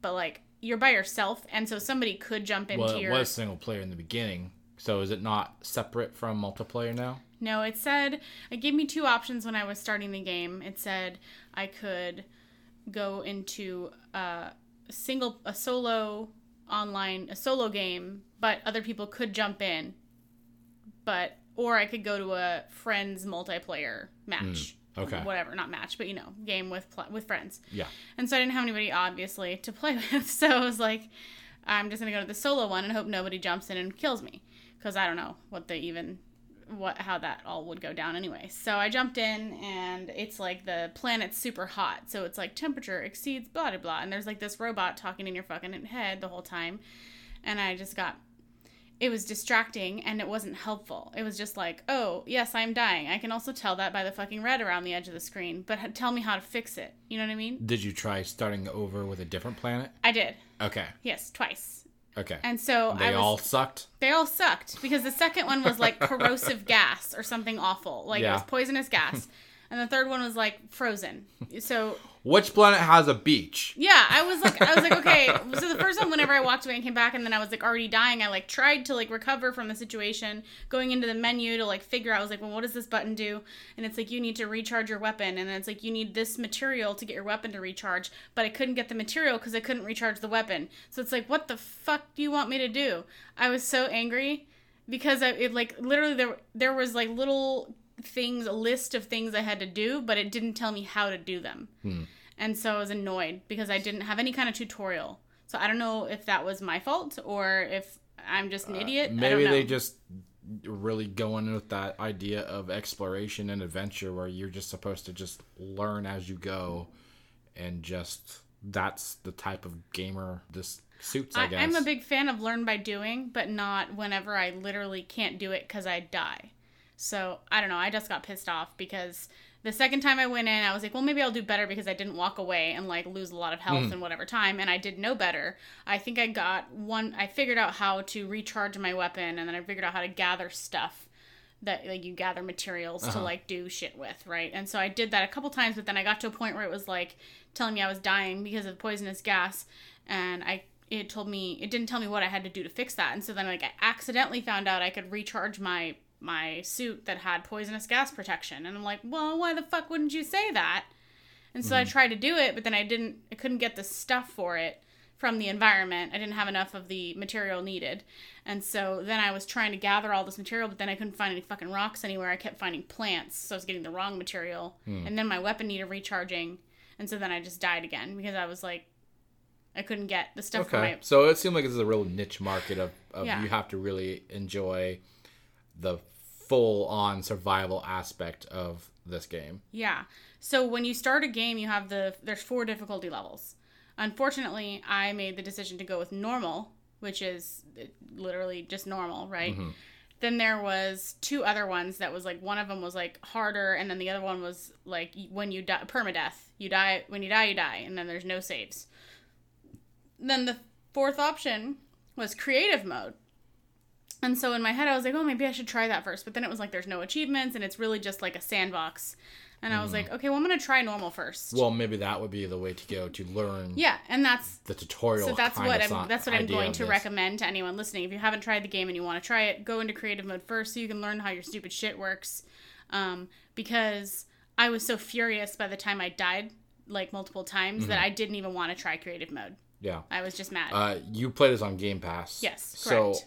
but like you're by yourself and so somebody could jump into Well, it your was single player in the beginning. So is it not separate from multiplayer now? No, it said it gave me two options when I was starting the game. It said I could go into a single a solo online a solo game, but other people could jump in. But or I could go to a friends multiplayer match. Hmm, okay. Whatever, not match, but you know, game with pl- with friends. Yeah. And so I didn't have anybody obviously to play with. So I was like, I'm just gonna go to the solo one and hope nobody jumps in and kills me, because I don't know what they even, what how that all would go down anyway. So I jumped in and it's like the planet's super hot, so it's like temperature exceeds blah blah blah, and there's like this robot talking in your fucking head the whole time, and I just got. It was distracting and it wasn't helpful. It was just like, oh, yes, I'm dying. I can also tell that by the fucking red around the edge of the screen, but tell me how to fix it. You know what I mean? Did you try starting over with a different planet? I did. Okay. Yes, twice. Okay. And so they I was all sucked. they all sucked because the second one was like corrosive gas or something awful. Like it was poisonous gas. And the third one was like frozen. So Which planet has a beach? yeah, I was like I was like, okay. So the first one whenever I walked away and came back and then I was like already dying, I like tried to like recover from the situation, going into the menu to like figure out I was like, well what does this button do? And it's like you need to recharge your weapon and then it's like you need this material to get your weapon to recharge, but I couldn't get the material because I couldn't recharge the weapon. So it's like what the fuck do you want me to do? I was so angry because I it like literally there there was like little things a list of things I had to do, but it didn't tell me how to do them. And so I was annoyed because I didn't have any kind of tutorial. So I don't know if that was my fault or if I'm just an idiot. Uh, Maybe know. they just really going with that idea of exploration and adventure where you're just supposed to just learn as you go and just that's the type of gamer this suits, I, I, guess. I'm a big fan of learn by doing, but not whenever I literally can't do it because I die. So I don't know. I just got pissed off because the second time I went in, I was like, well, maybe I'll do better because I didn't walk away and like lose a lot of health Hmm. in whatever time, and I did no better. I think I got one. I figured out how to recharge my weapon, and then I figured out how to gather stuff that like you gather materials to Uh-huh. like do shit with, right? And so I did that a couple times, but then I got to a point where it was like telling me I was dying because of poisonous gas, and I it told me it didn't tell me what I had to do to fix that, and so then like I accidentally found out I could recharge my my suit that had poisonous gas protection, and I'm like, well, why the fuck wouldn't you say that? And so I mm-hmm. tried to do it, but then I didn't. I couldn't get the stuff for it from the environment. I didn't have enough of the material needed, and so then I was trying to gather all this material, but then I couldn't find any fucking rocks anywhere. I kept finding plants, so I was getting the wrong material, hmm. and then my weapon needed recharging, and so then I just died again because I was like, I couldn't get the stuff for Okay. my So it seemed like this is a real niche market of, of Yeah. you have to really enjoy the full on survival aspect of this game. Yeah. So when you start a game, you have the there's four difficulty levels. Unfortunately, I made the decision to go with normal, which is literally just normal, right? Mm-hmm. Then there was two other ones that was like one of them was like harder, and then the other one was like when you die permadeath. You die when you die, you die, and then there's no saves. Then the fourth option was creative mode. And so in my head, I was like, oh, maybe I should try that first. But then it was like, there's no achievements, and it's really just like a sandbox. And I was like, okay, well, I'm going to try normal first. Well, maybe that would be the way to go to learn yeah, and that's the tutorial. so that's what I'm that's what I'm going to recommend to anyone listening. If you haven't tried the game and you want to try it, go into creative mode first so you can learn how your stupid shit works. Um, because I was so furious by the time I died like multiple times that Mm-hmm. I didn't even want to try creative mode. Yeah. I was just mad. Uh, you play this on Game Pass. Yes, So, correct.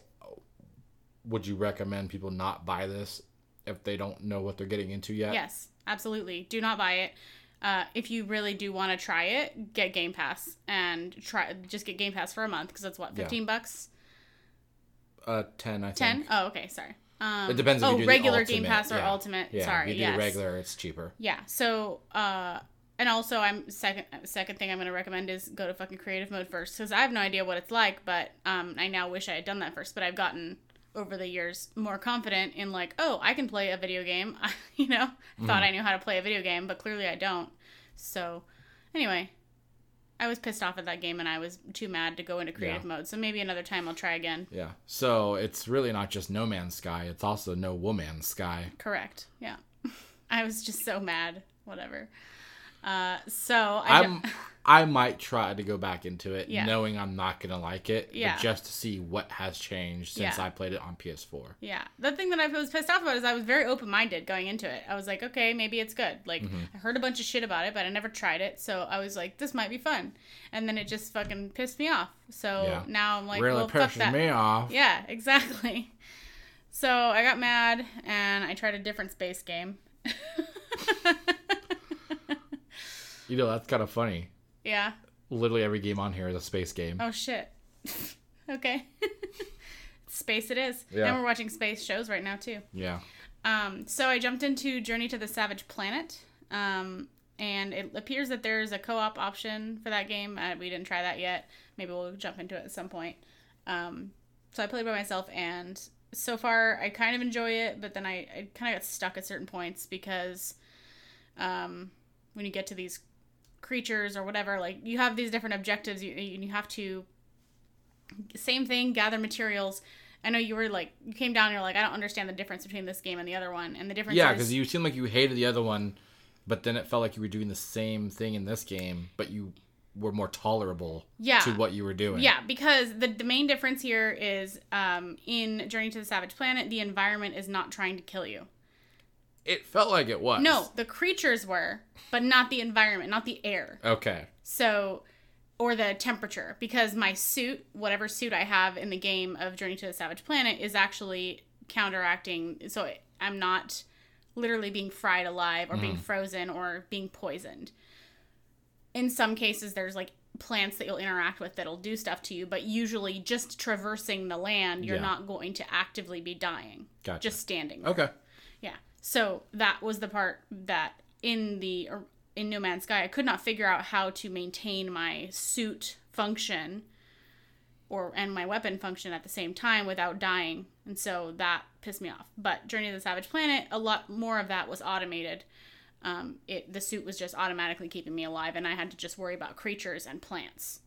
Would you recommend people not buy this if they don't know what they're getting into yet? Yes, absolutely. Do not buy it. Uh, if you really do want to try it, get Game Pass and try. Just get Game Pass for a month because that's what Yeah. fifteen bucks. Uh, ten. I think. Ten? Oh, okay. Sorry. Um, It depends if oh, you do the regular Game Pass or yeah. Ultimate. Yeah. Sorry. If you do yes. regular, it's cheaper. Yeah. So, uh, and also, I'm second. Second thing I'm going to recommend is go to fucking creative mode first because I have no idea what it's like, but um, I now wish I had done that first. But I've gotten over the years more confident in like, oh, I can play a video game. you know, I thought mm-hmm. I knew how to play a video game, but clearly I don't. So, anyway, I was pissed off at that game and I was too mad to go into creative Yeah. mode. So maybe another time I'll try again. Yeah. So it's really not just No Man's Sky, it's also No Woman's Sky. Correct. Yeah. I was just so mad. Whatever. Uh, so I I'm I might try to go back into it Yeah. knowing I'm not gonna like it. but Yeah. just to see what has changed since Yeah. I played it on PS4. Yeah. The thing that I was pissed off about is I was very open minded going into it. I was like, okay, maybe it's good. Like, Mm-hmm. I heard a bunch of shit about it, but I never tried it. So I was like, this might be fun. And then it just fucking pissed me off. So Yeah. now I'm like, really well, fuck that. me off. Yeah, exactly. So I got mad and I tried a different space game. You know, that's kind of funny. yeah. Literally every game on here is a space game. Oh, shit. okay. space it is. Yeah. And we're watching space shows right now, too. Yeah. Um, so I jumped into Journey to the Savage Planet, um, and it appears that there's a co-op option for that game. Uh, we didn't try that yet. Maybe we'll jump into it at some point. Um, so I played by myself, and so far I kind of enjoy it, but then I, I kind of got stuck at certain points because um, when you get to these creatures or whatever, like you have these different objectives, you you have to same thing, gather materials. I know you were like you came down and you're like I don't understand the difference between this game and the other one, and the difference Yeah, is because you seemed like you hated the other one, but then it felt like you were doing the same thing in this game, but you were more tolerable Yeah. to what you were doing. Yeah, because the, the main difference here is um, in Journey to the Savage Planet, the environment is not trying to kill you. It felt like it was. No, the creatures were, but not the environment, not the air. Okay. So, or the temperature, because my suit, whatever suit I have in the game of Journey to the Savage Planet, is actually counteracting. So I'm not literally being fried alive or being hmm. frozen or being poisoned. In some cases, there's like plants that you'll interact with that'll do stuff to you, but usually just traversing the land, you're Yeah. not going to actively be dying. Gotcha. Just standing. there. Okay. So that was the part that in the in No Man's Sky I could not figure out how to maintain my suit function or and my weapon function at the same time without dying. And so that pissed me off. But Journey to the Savage Planet, a lot more of that was automated. Um, it the suit was just automatically keeping me alive, and I had to just worry about creatures and plants.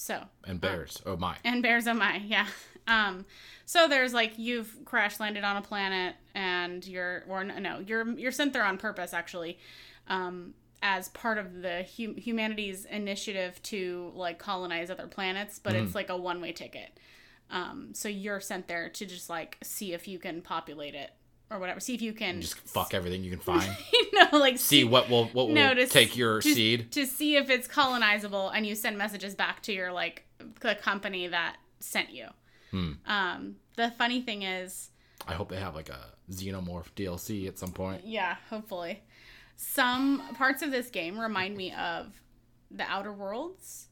So And bears. oh my. and bears oh my yeah um so there's like you've crash landed on a planet and you're or no you're you're sent there on purpose actually um as part of the hum- humanity's initiative to like colonize other planets but it's like a one-way ticket um so you're sent there to just like see if you can populate it or whatever see if you can Just fuck everything you can find. you know like See what will what will no, to take your to, seed. to see if it's colonizable, and you send messages back to your like the company that sent you. Hmm. Um, the funny thing is, I hope they have like a xenomorph DLC at some point. yeah, hopefully, some parts of this game remind me of the Outer Worlds.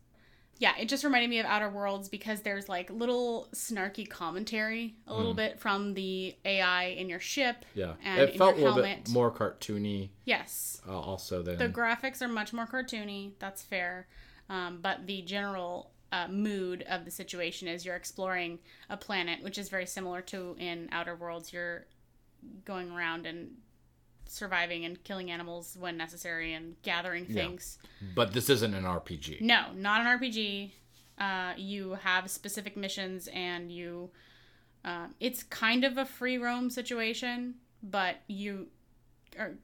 Yeah, it just reminded me of Outer Worlds because there's like little snarky commentary a little bit from the AI in your ship. Yeah. and it felt a little helmet. bit more cartoony Yes, uh, also than The graphics are much more cartoony. That's fair. Um, but the general uh, mood of the situation is you're exploring a planet, which is very similar to in Outer Worlds. You're going around and surviving and killing animals when necessary and gathering Yeah. things. but this isn't an RPG. No, not an RPG. Uh, you have specific missions and you. Um, it's kind of a free roam situation, but you are.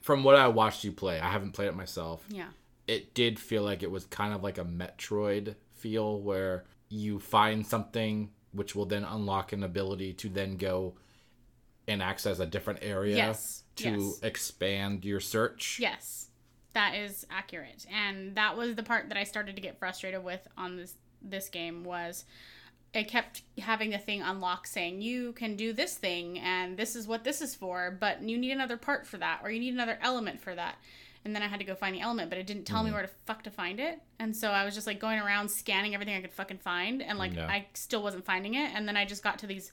From what I watched you play, I haven't played it myself. Yeah. It did feel like it was kind of like a Metroid feel where you find something which will then unlock an ability to then go and access a different area Yes, to yes. expand your search. Yes, that is accurate, and that was the part that I started to get frustrated with on this this game was I kept having the thing unlock saying you can do this thing and this is what this is for, but you need another part for that or you need another element for that. And then I had to go find the element, but it didn't tell me mm. where to fuck to find it. And so I was just like going around scanning everything I could fucking find and like Yeah. I still wasn't finding it. And then I just got to these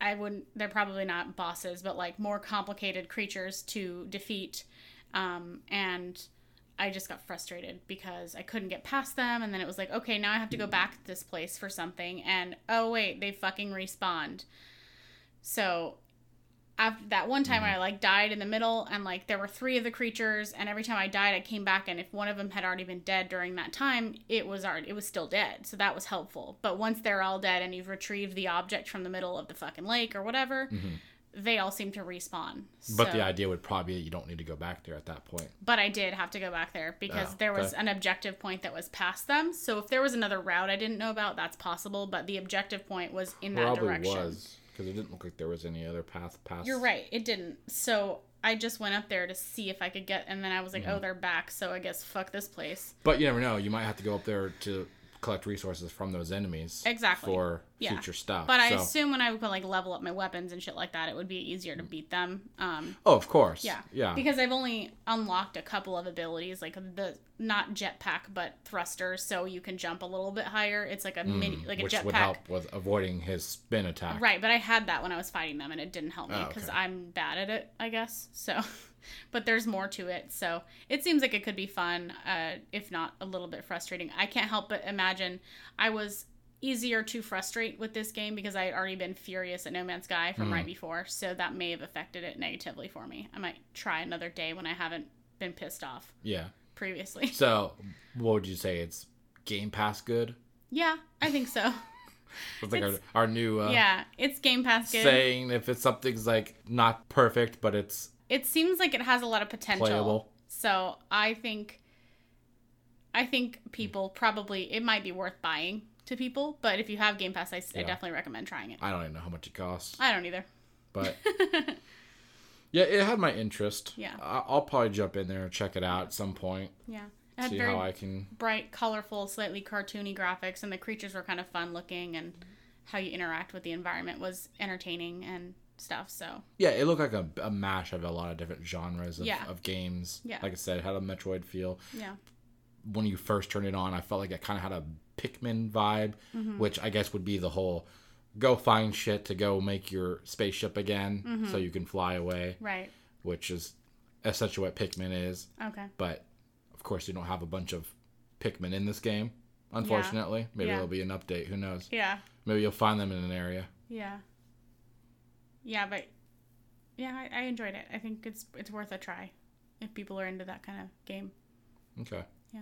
I wouldn't they're probably not bosses, but like more complicated creatures to defeat. Um, and I just got frustrated because I couldn't get past them. And then it was like, okay, now I have to go back to this place for something. And oh, wait, they fucking respawned. So after that one time mm-hmm. I like died in the middle and like there were three of the creatures and every time I died I came back and if one of them had already been dead during that time it was already it was still dead. So that was helpful. But once they're all dead and you've retrieved the object from the middle of the fucking lake or whatever mm-hmm. they all seem to respawn. But So- the idea would probably be you don't need to go back there at that point. but I did have to go back there because Oh, there was okay. an objective point that was past them. So if there was another route I didn't know about that's possible. But the objective point was in that Probably direction. was because it didn't look like there was any other path past. You're right. It didn't. So I just went up there to see if I could get, and then I was like, Mm-hmm. oh, they're back. So I guess fuck this place. But you never know. You might have to go up there to collect resources from those enemies. Exactly. For Yeah. future stuff. But I So- assume when I would like level up my weapons and shit like that, it would be easier to beat them. Um, Oh, of course. yeah. Yeah. Because I've only unlocked a couple of abilities, like the not jetpack but thrusters, so you can jump a little bit higher. It's like a mini, like a Mm, which jetpack. would help with avoiding his spin attack. Right, but I had that when I was fighting them, and it didn't help me Oh, because okay. I'm bad at it, I guess. So, but there's more to it. So it seems like it could be fun, uh, if not a little bit frustrating. I can't help but imagine I was easier to frustrate with this game because I had already been furious at No Man's Sky from Mm. right before. So that may have affected it negatively for me. I might try another day when I haven't been pissed off Yeah. previously. So, what would you say? It's Game Pass good? yeah, I think so. It's like our, our new uh, yeah, it's Game Pass good. saying if it's something's like not perfect, but it's it seems like it has a lot of potential. Playable. So I think I think people probably it might be worth buying to people, but if you have Game Pass, I, s- I Yeah. definitely recommend trying it. I don't even know how much it costs, I don't either. but yeah, it had my interest. Yeah. I- I'll probably jump in there and check it out at some point. Yeah. It had See very how I can. bright, colorful, slightly cartoony graphics and the creatures were kind of fun looking and how you interact with the environment was entertaining and stuff. So, Yeah, it looked like a, a mash of a lot of different genres of, Yeah. of games. Yeah. Like I said, it had a Metroid feel. yeah. when you first turned it on, I felt like it kind of had a Pikmin vibe, Mm-hmm. which I guess would be the whole go find shit to go make your spaceship again Mm-hmm. so you can fly away, Right. which is essentially what Pikmin is. Okay. But of course, you don't have a bunch of Pikmin in this game, unfortunately. Yeah. Maybe Yeah. there'll be an update. Who knows? Yeah. Maybe you'll find them in an area. Yeah. Yeah, but yeah, I, I enjoyed it. I think it's it's worth a try if people are into that kind of game. Okay. Yeah.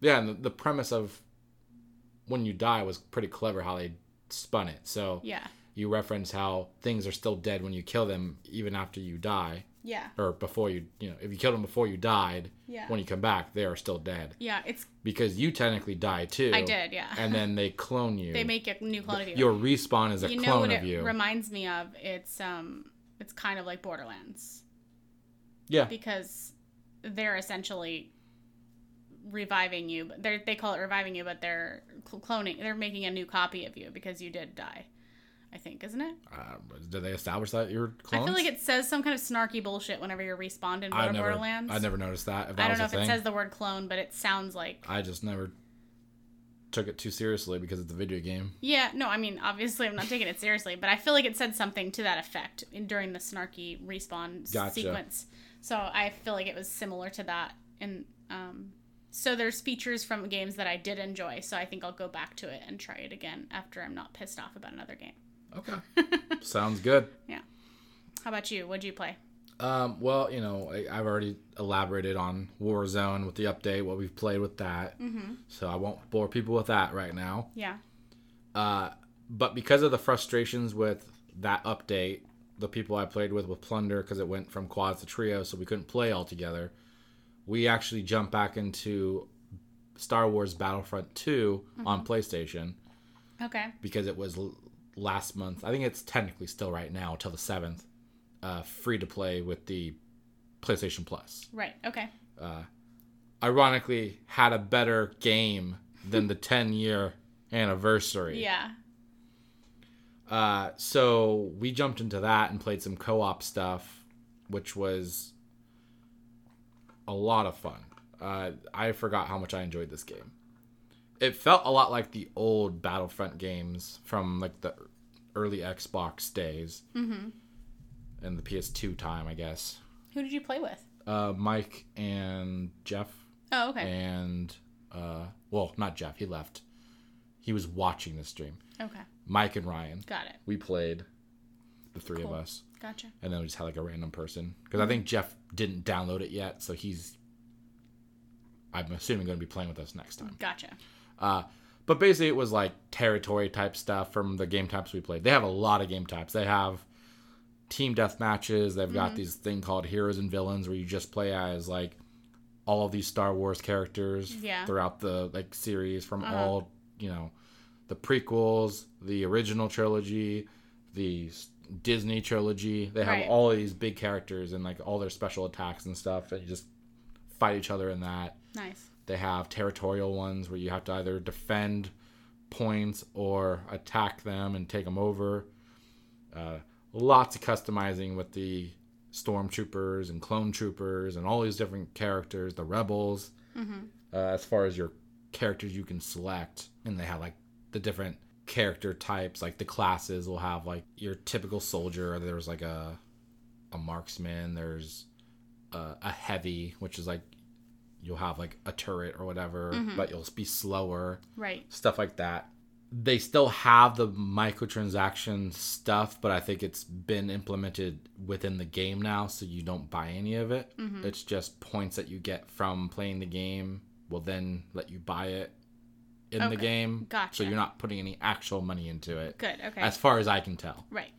Yeah, and the, the premise of when you die was pretty clever how they spun it. So Yeah. you reference how things are still dead when you kill them even after you die Yeah. or before you you know if you killed them before you died Yeah. when you come back they are still dead Yeah, it's because you technically die too I did, yeah. and then they clone you they make a new clone of you. your respawn is a clone of you know clone what of it you reminds me of? It's um it's kind of like Borderlands yeah because they're essentially reviving you. But they they call it reviving you, but they're cloning. They're making a new copy of you because you did die. I think, isn't it? uh, did they establish that you're clones I feel like it says some kind of snarky bullshit whenever you're respawned in I never, Borderlands. I never noticed that. That I don't know if thing, it says the word clone, but it sounds like. I just never took it too seriously because it's a video game. Yeah, no, I mean, obviously, I'm not taking it seriously, but I feel like it said something to that effect in, during the snarky respawn Gotcha. sequence. So I feel like it was similar to that. And um, so there's features from games that I did enjoy. So I think I'll go back to it and try it again after I'm not pissed off about another game. Okay, sounds good. Yeah. How about you? What'd you play? Um, well, you know, I, I've already elaborated on Warzone with the update, what we've played with that. Mm-hmm. So I won't bore people with that right now. Yeah. Uh, but because of the frustrations with that update, the people I played with with Plunder, because it went from quads to trio, so we couldn't play all together, we actually jumped back into Star Wars Battlefront 2 on PlayStation Okay. because it was last month. I think it's technically still right now till the 7th, uh, free to play with the PlayStation Plus. Right. Okay. Ironically, had a better game than the 10 year anniversary. Yeah. Uh, so we jumped into that and played some co-op stuff, which was a lot of fun. Uh, I forgot how much I enjoyed this game. It felt a lot like the old Battlefront games from like the early Xbox days Mm-hmm. and the PS2 time, I guess. Who did you play with? Uh, Mike and Jeff Oh, okay. and uh, well, not Jeff. He left. He was watching the stream. Okay. Mike and Ryan. Got it. We played. The three Cool. of us, Gotcha. and then we just had like a random person because I think Jeff didn't download it yet, so he's. I'm assuming going to be playing with us next time. Gotcha. Uh, but basically, it was like territory type stuff from the game types we played. They have a lot of game types. They have team death matches. They've got these thing called heroes and villains where you just play as like all of these Star Wars characters Yeah. throughout the like series from Uh-huh. all you know the prequels, the original trilogy, the Disney trilogy. They have Right. all of these big characters and like all their special attacks and stuff, and you just fight each other in that. Nice. They have territorial ones where you have to either defend points or attack them and take them over. Uh, lots of customizing with the stormtroopers and clone troopers and all these different characters, the rebels. Uh, as far as your characters you can select, and they have like the different character types, like the classes will have like your typical soldier. There's like a a marksman. There's uh, a heavy, which is like you'll have like a turret or whatever, mm-hmm. but you'll be slower, Right. stuff like that. They still have the microtransaction stuff, but I think it's been implemented within the game now, so you don't buy any of it. Mm-hmm. It's just points that you get from playing the game will then let you buy it in the game. Gotcha. So you're not putting any actual money into it, Good. Okay. as far as I can tell right.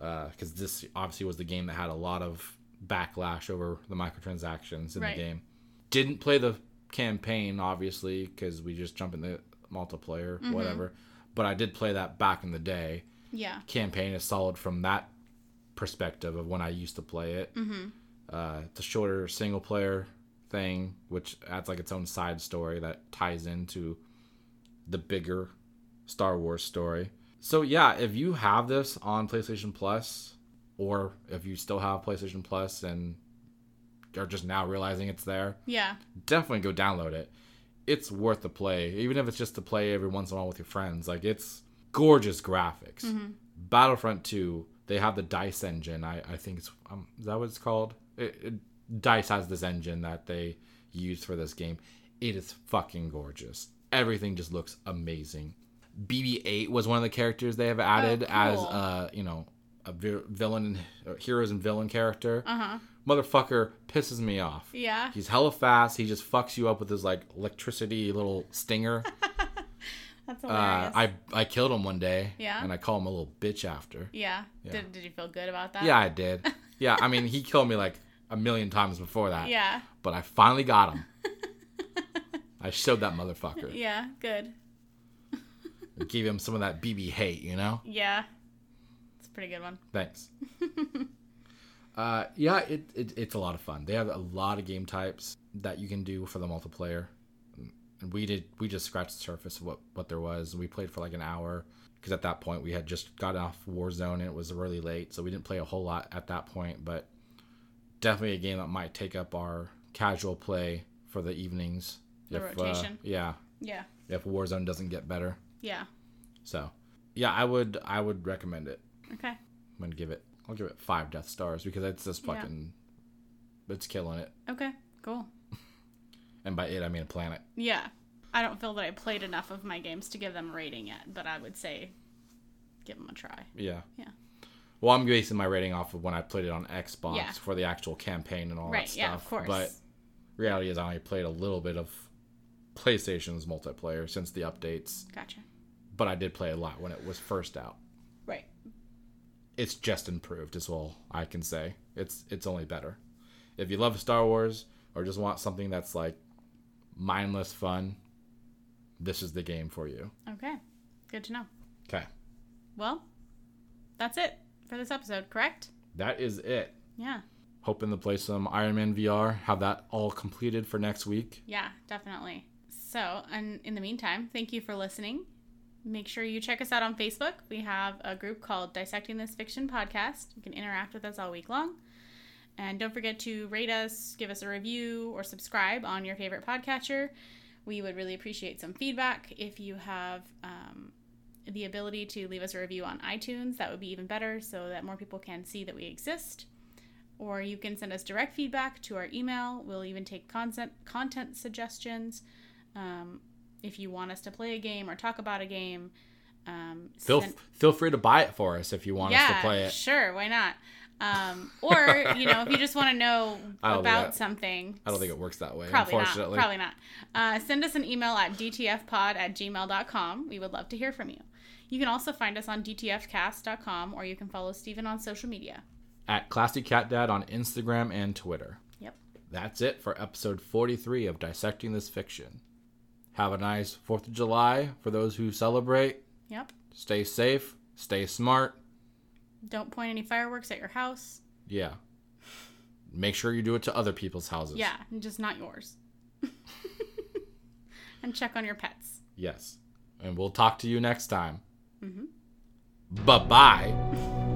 Uh, because this obviously was the game that had a lot of backlash over the microtransactions in Right. the game. Didn't play the campaign obviously because we just jump in the multiplayer, Mm-hmm. whatever. But I did play that back in the day. Yeah. Campaign is solid from that perspective of when I used to play it. Mm-hmm. Uh, it's a shorter single player thing, which adds like its own side story that ties into the bigger Star Wars story. So yeah, if you have this on PlayStation Plus, or if you still have PlayStation Plus and are just now realizing it's there, Yeah. definitely go download it. It's worth the play, even if it's just to play every once in a while with your friends. Like it's gorgeous graphics. Battlefront 2, they have the Dice engine. I, I think it's um, is that what it's called? It, it, Dice has this engine that they use for this game. It is fucking gorgeous. Everything just looks amazing. BB-8 was one of the characters they have added as cool. uh, you know, a vi- villain, heroes and villain character. Uh huh. Motherfucker pisses me off. Yeah. He's hella fast. He just fucks you up with his like electricity little stinger. That's uh, hilarious. I I killed him one day. Yeah? And I call him a little bitch after. yeah. Yeah. Did Did you feel good about that? Yeah, I did. Yeah, I mean he killed me like a million times before that. Yeah. But I finally got him. I showed that motherfucker. Yeah. Good. Gave him some of that BB hate, you know. Yeah. It's a pretty good one. Thanks. Uh, yeah, it, it it's a lot of fun. They have a lot of game types that you can do for the multiplayer. And we did we just scratched the surface of what what there was. We played for like an hour because at that point we had just got off Warzone and it was really late, so we didn't play a whole lot at that point. But definitely a game that might take up our casual play for the evenings. The rotation. Uh, yeah, Yeah. if Warzone doesn't get better. Yeah. So, yeah, I would I would recommend it. Okay. I'm gonna give it. I'll give it five Death Stars because it's just Yeah. fucking. It's killing it, Okay. Cool. and by it I mean a planet. Yeah. I don't feel that I played enough of my games to give them a rating yet, but I would say give them a try. Yeah. Yeah. Well, I'm basing my rating off of when I played it on Xbox Yeah. for the actual campaign and all that Right. stuff. Yeah. Of course. But reality is, I only played a little bit of PlayStation's multiplayer since the updates, Gotcha. but I did play a lot when it was first out. It's just improved, is all I can say. It's it's only better. If you love Star Wars or just want something that's like mindless fun, this is the game for you. Okay. Good to know. Okay. Well, that's it for this episode, correct? That is it. Yeah. Hoping to play some Iron Man VR, have that all completed for next week. Yeah, definitely. So, and in the meantime, thank you for listening. Make sure you check us out on Facebook. We have a group called Dissecting This Fiction Podcast. You can interact with us all week long. And don't forget to rate us, give us a review, or subscribe on your favorite podcatcher. We would really appreciate some feedback. If you have um, the ability to leave us a review on iTunes, that would be even better so that more people can see that we exist. or you can send us direct feedback to our email. We'll even take content content suggestions. Um, if you want us to play a game or talk about a game, um, Feel send- feel free to buy it for us if you want us to play it. Sure, why not? Um, or you know, if you just want to know I don't think about something, I don't think it works that way, probably not. Probably not. Uh, send us an email at dtfpod at gmail.com. We would love to hear from you. You can also find us on dtfcast.com or you can follow Steven on social media. At Classy Cat Dad on Instagram and Twitter. Yep. That's it for episode 43 of Dissecting This Fiction. Have a nice 4th of July for those who celebrate. Yep. Stay safe, stay smart. Don't point any fireworks at your house. Yeah. Make sure you do it to other people's houses. Yeah, and just not yours. and check on your pets. Yes. And we'll talk to you next time. Mhm. Bye bye.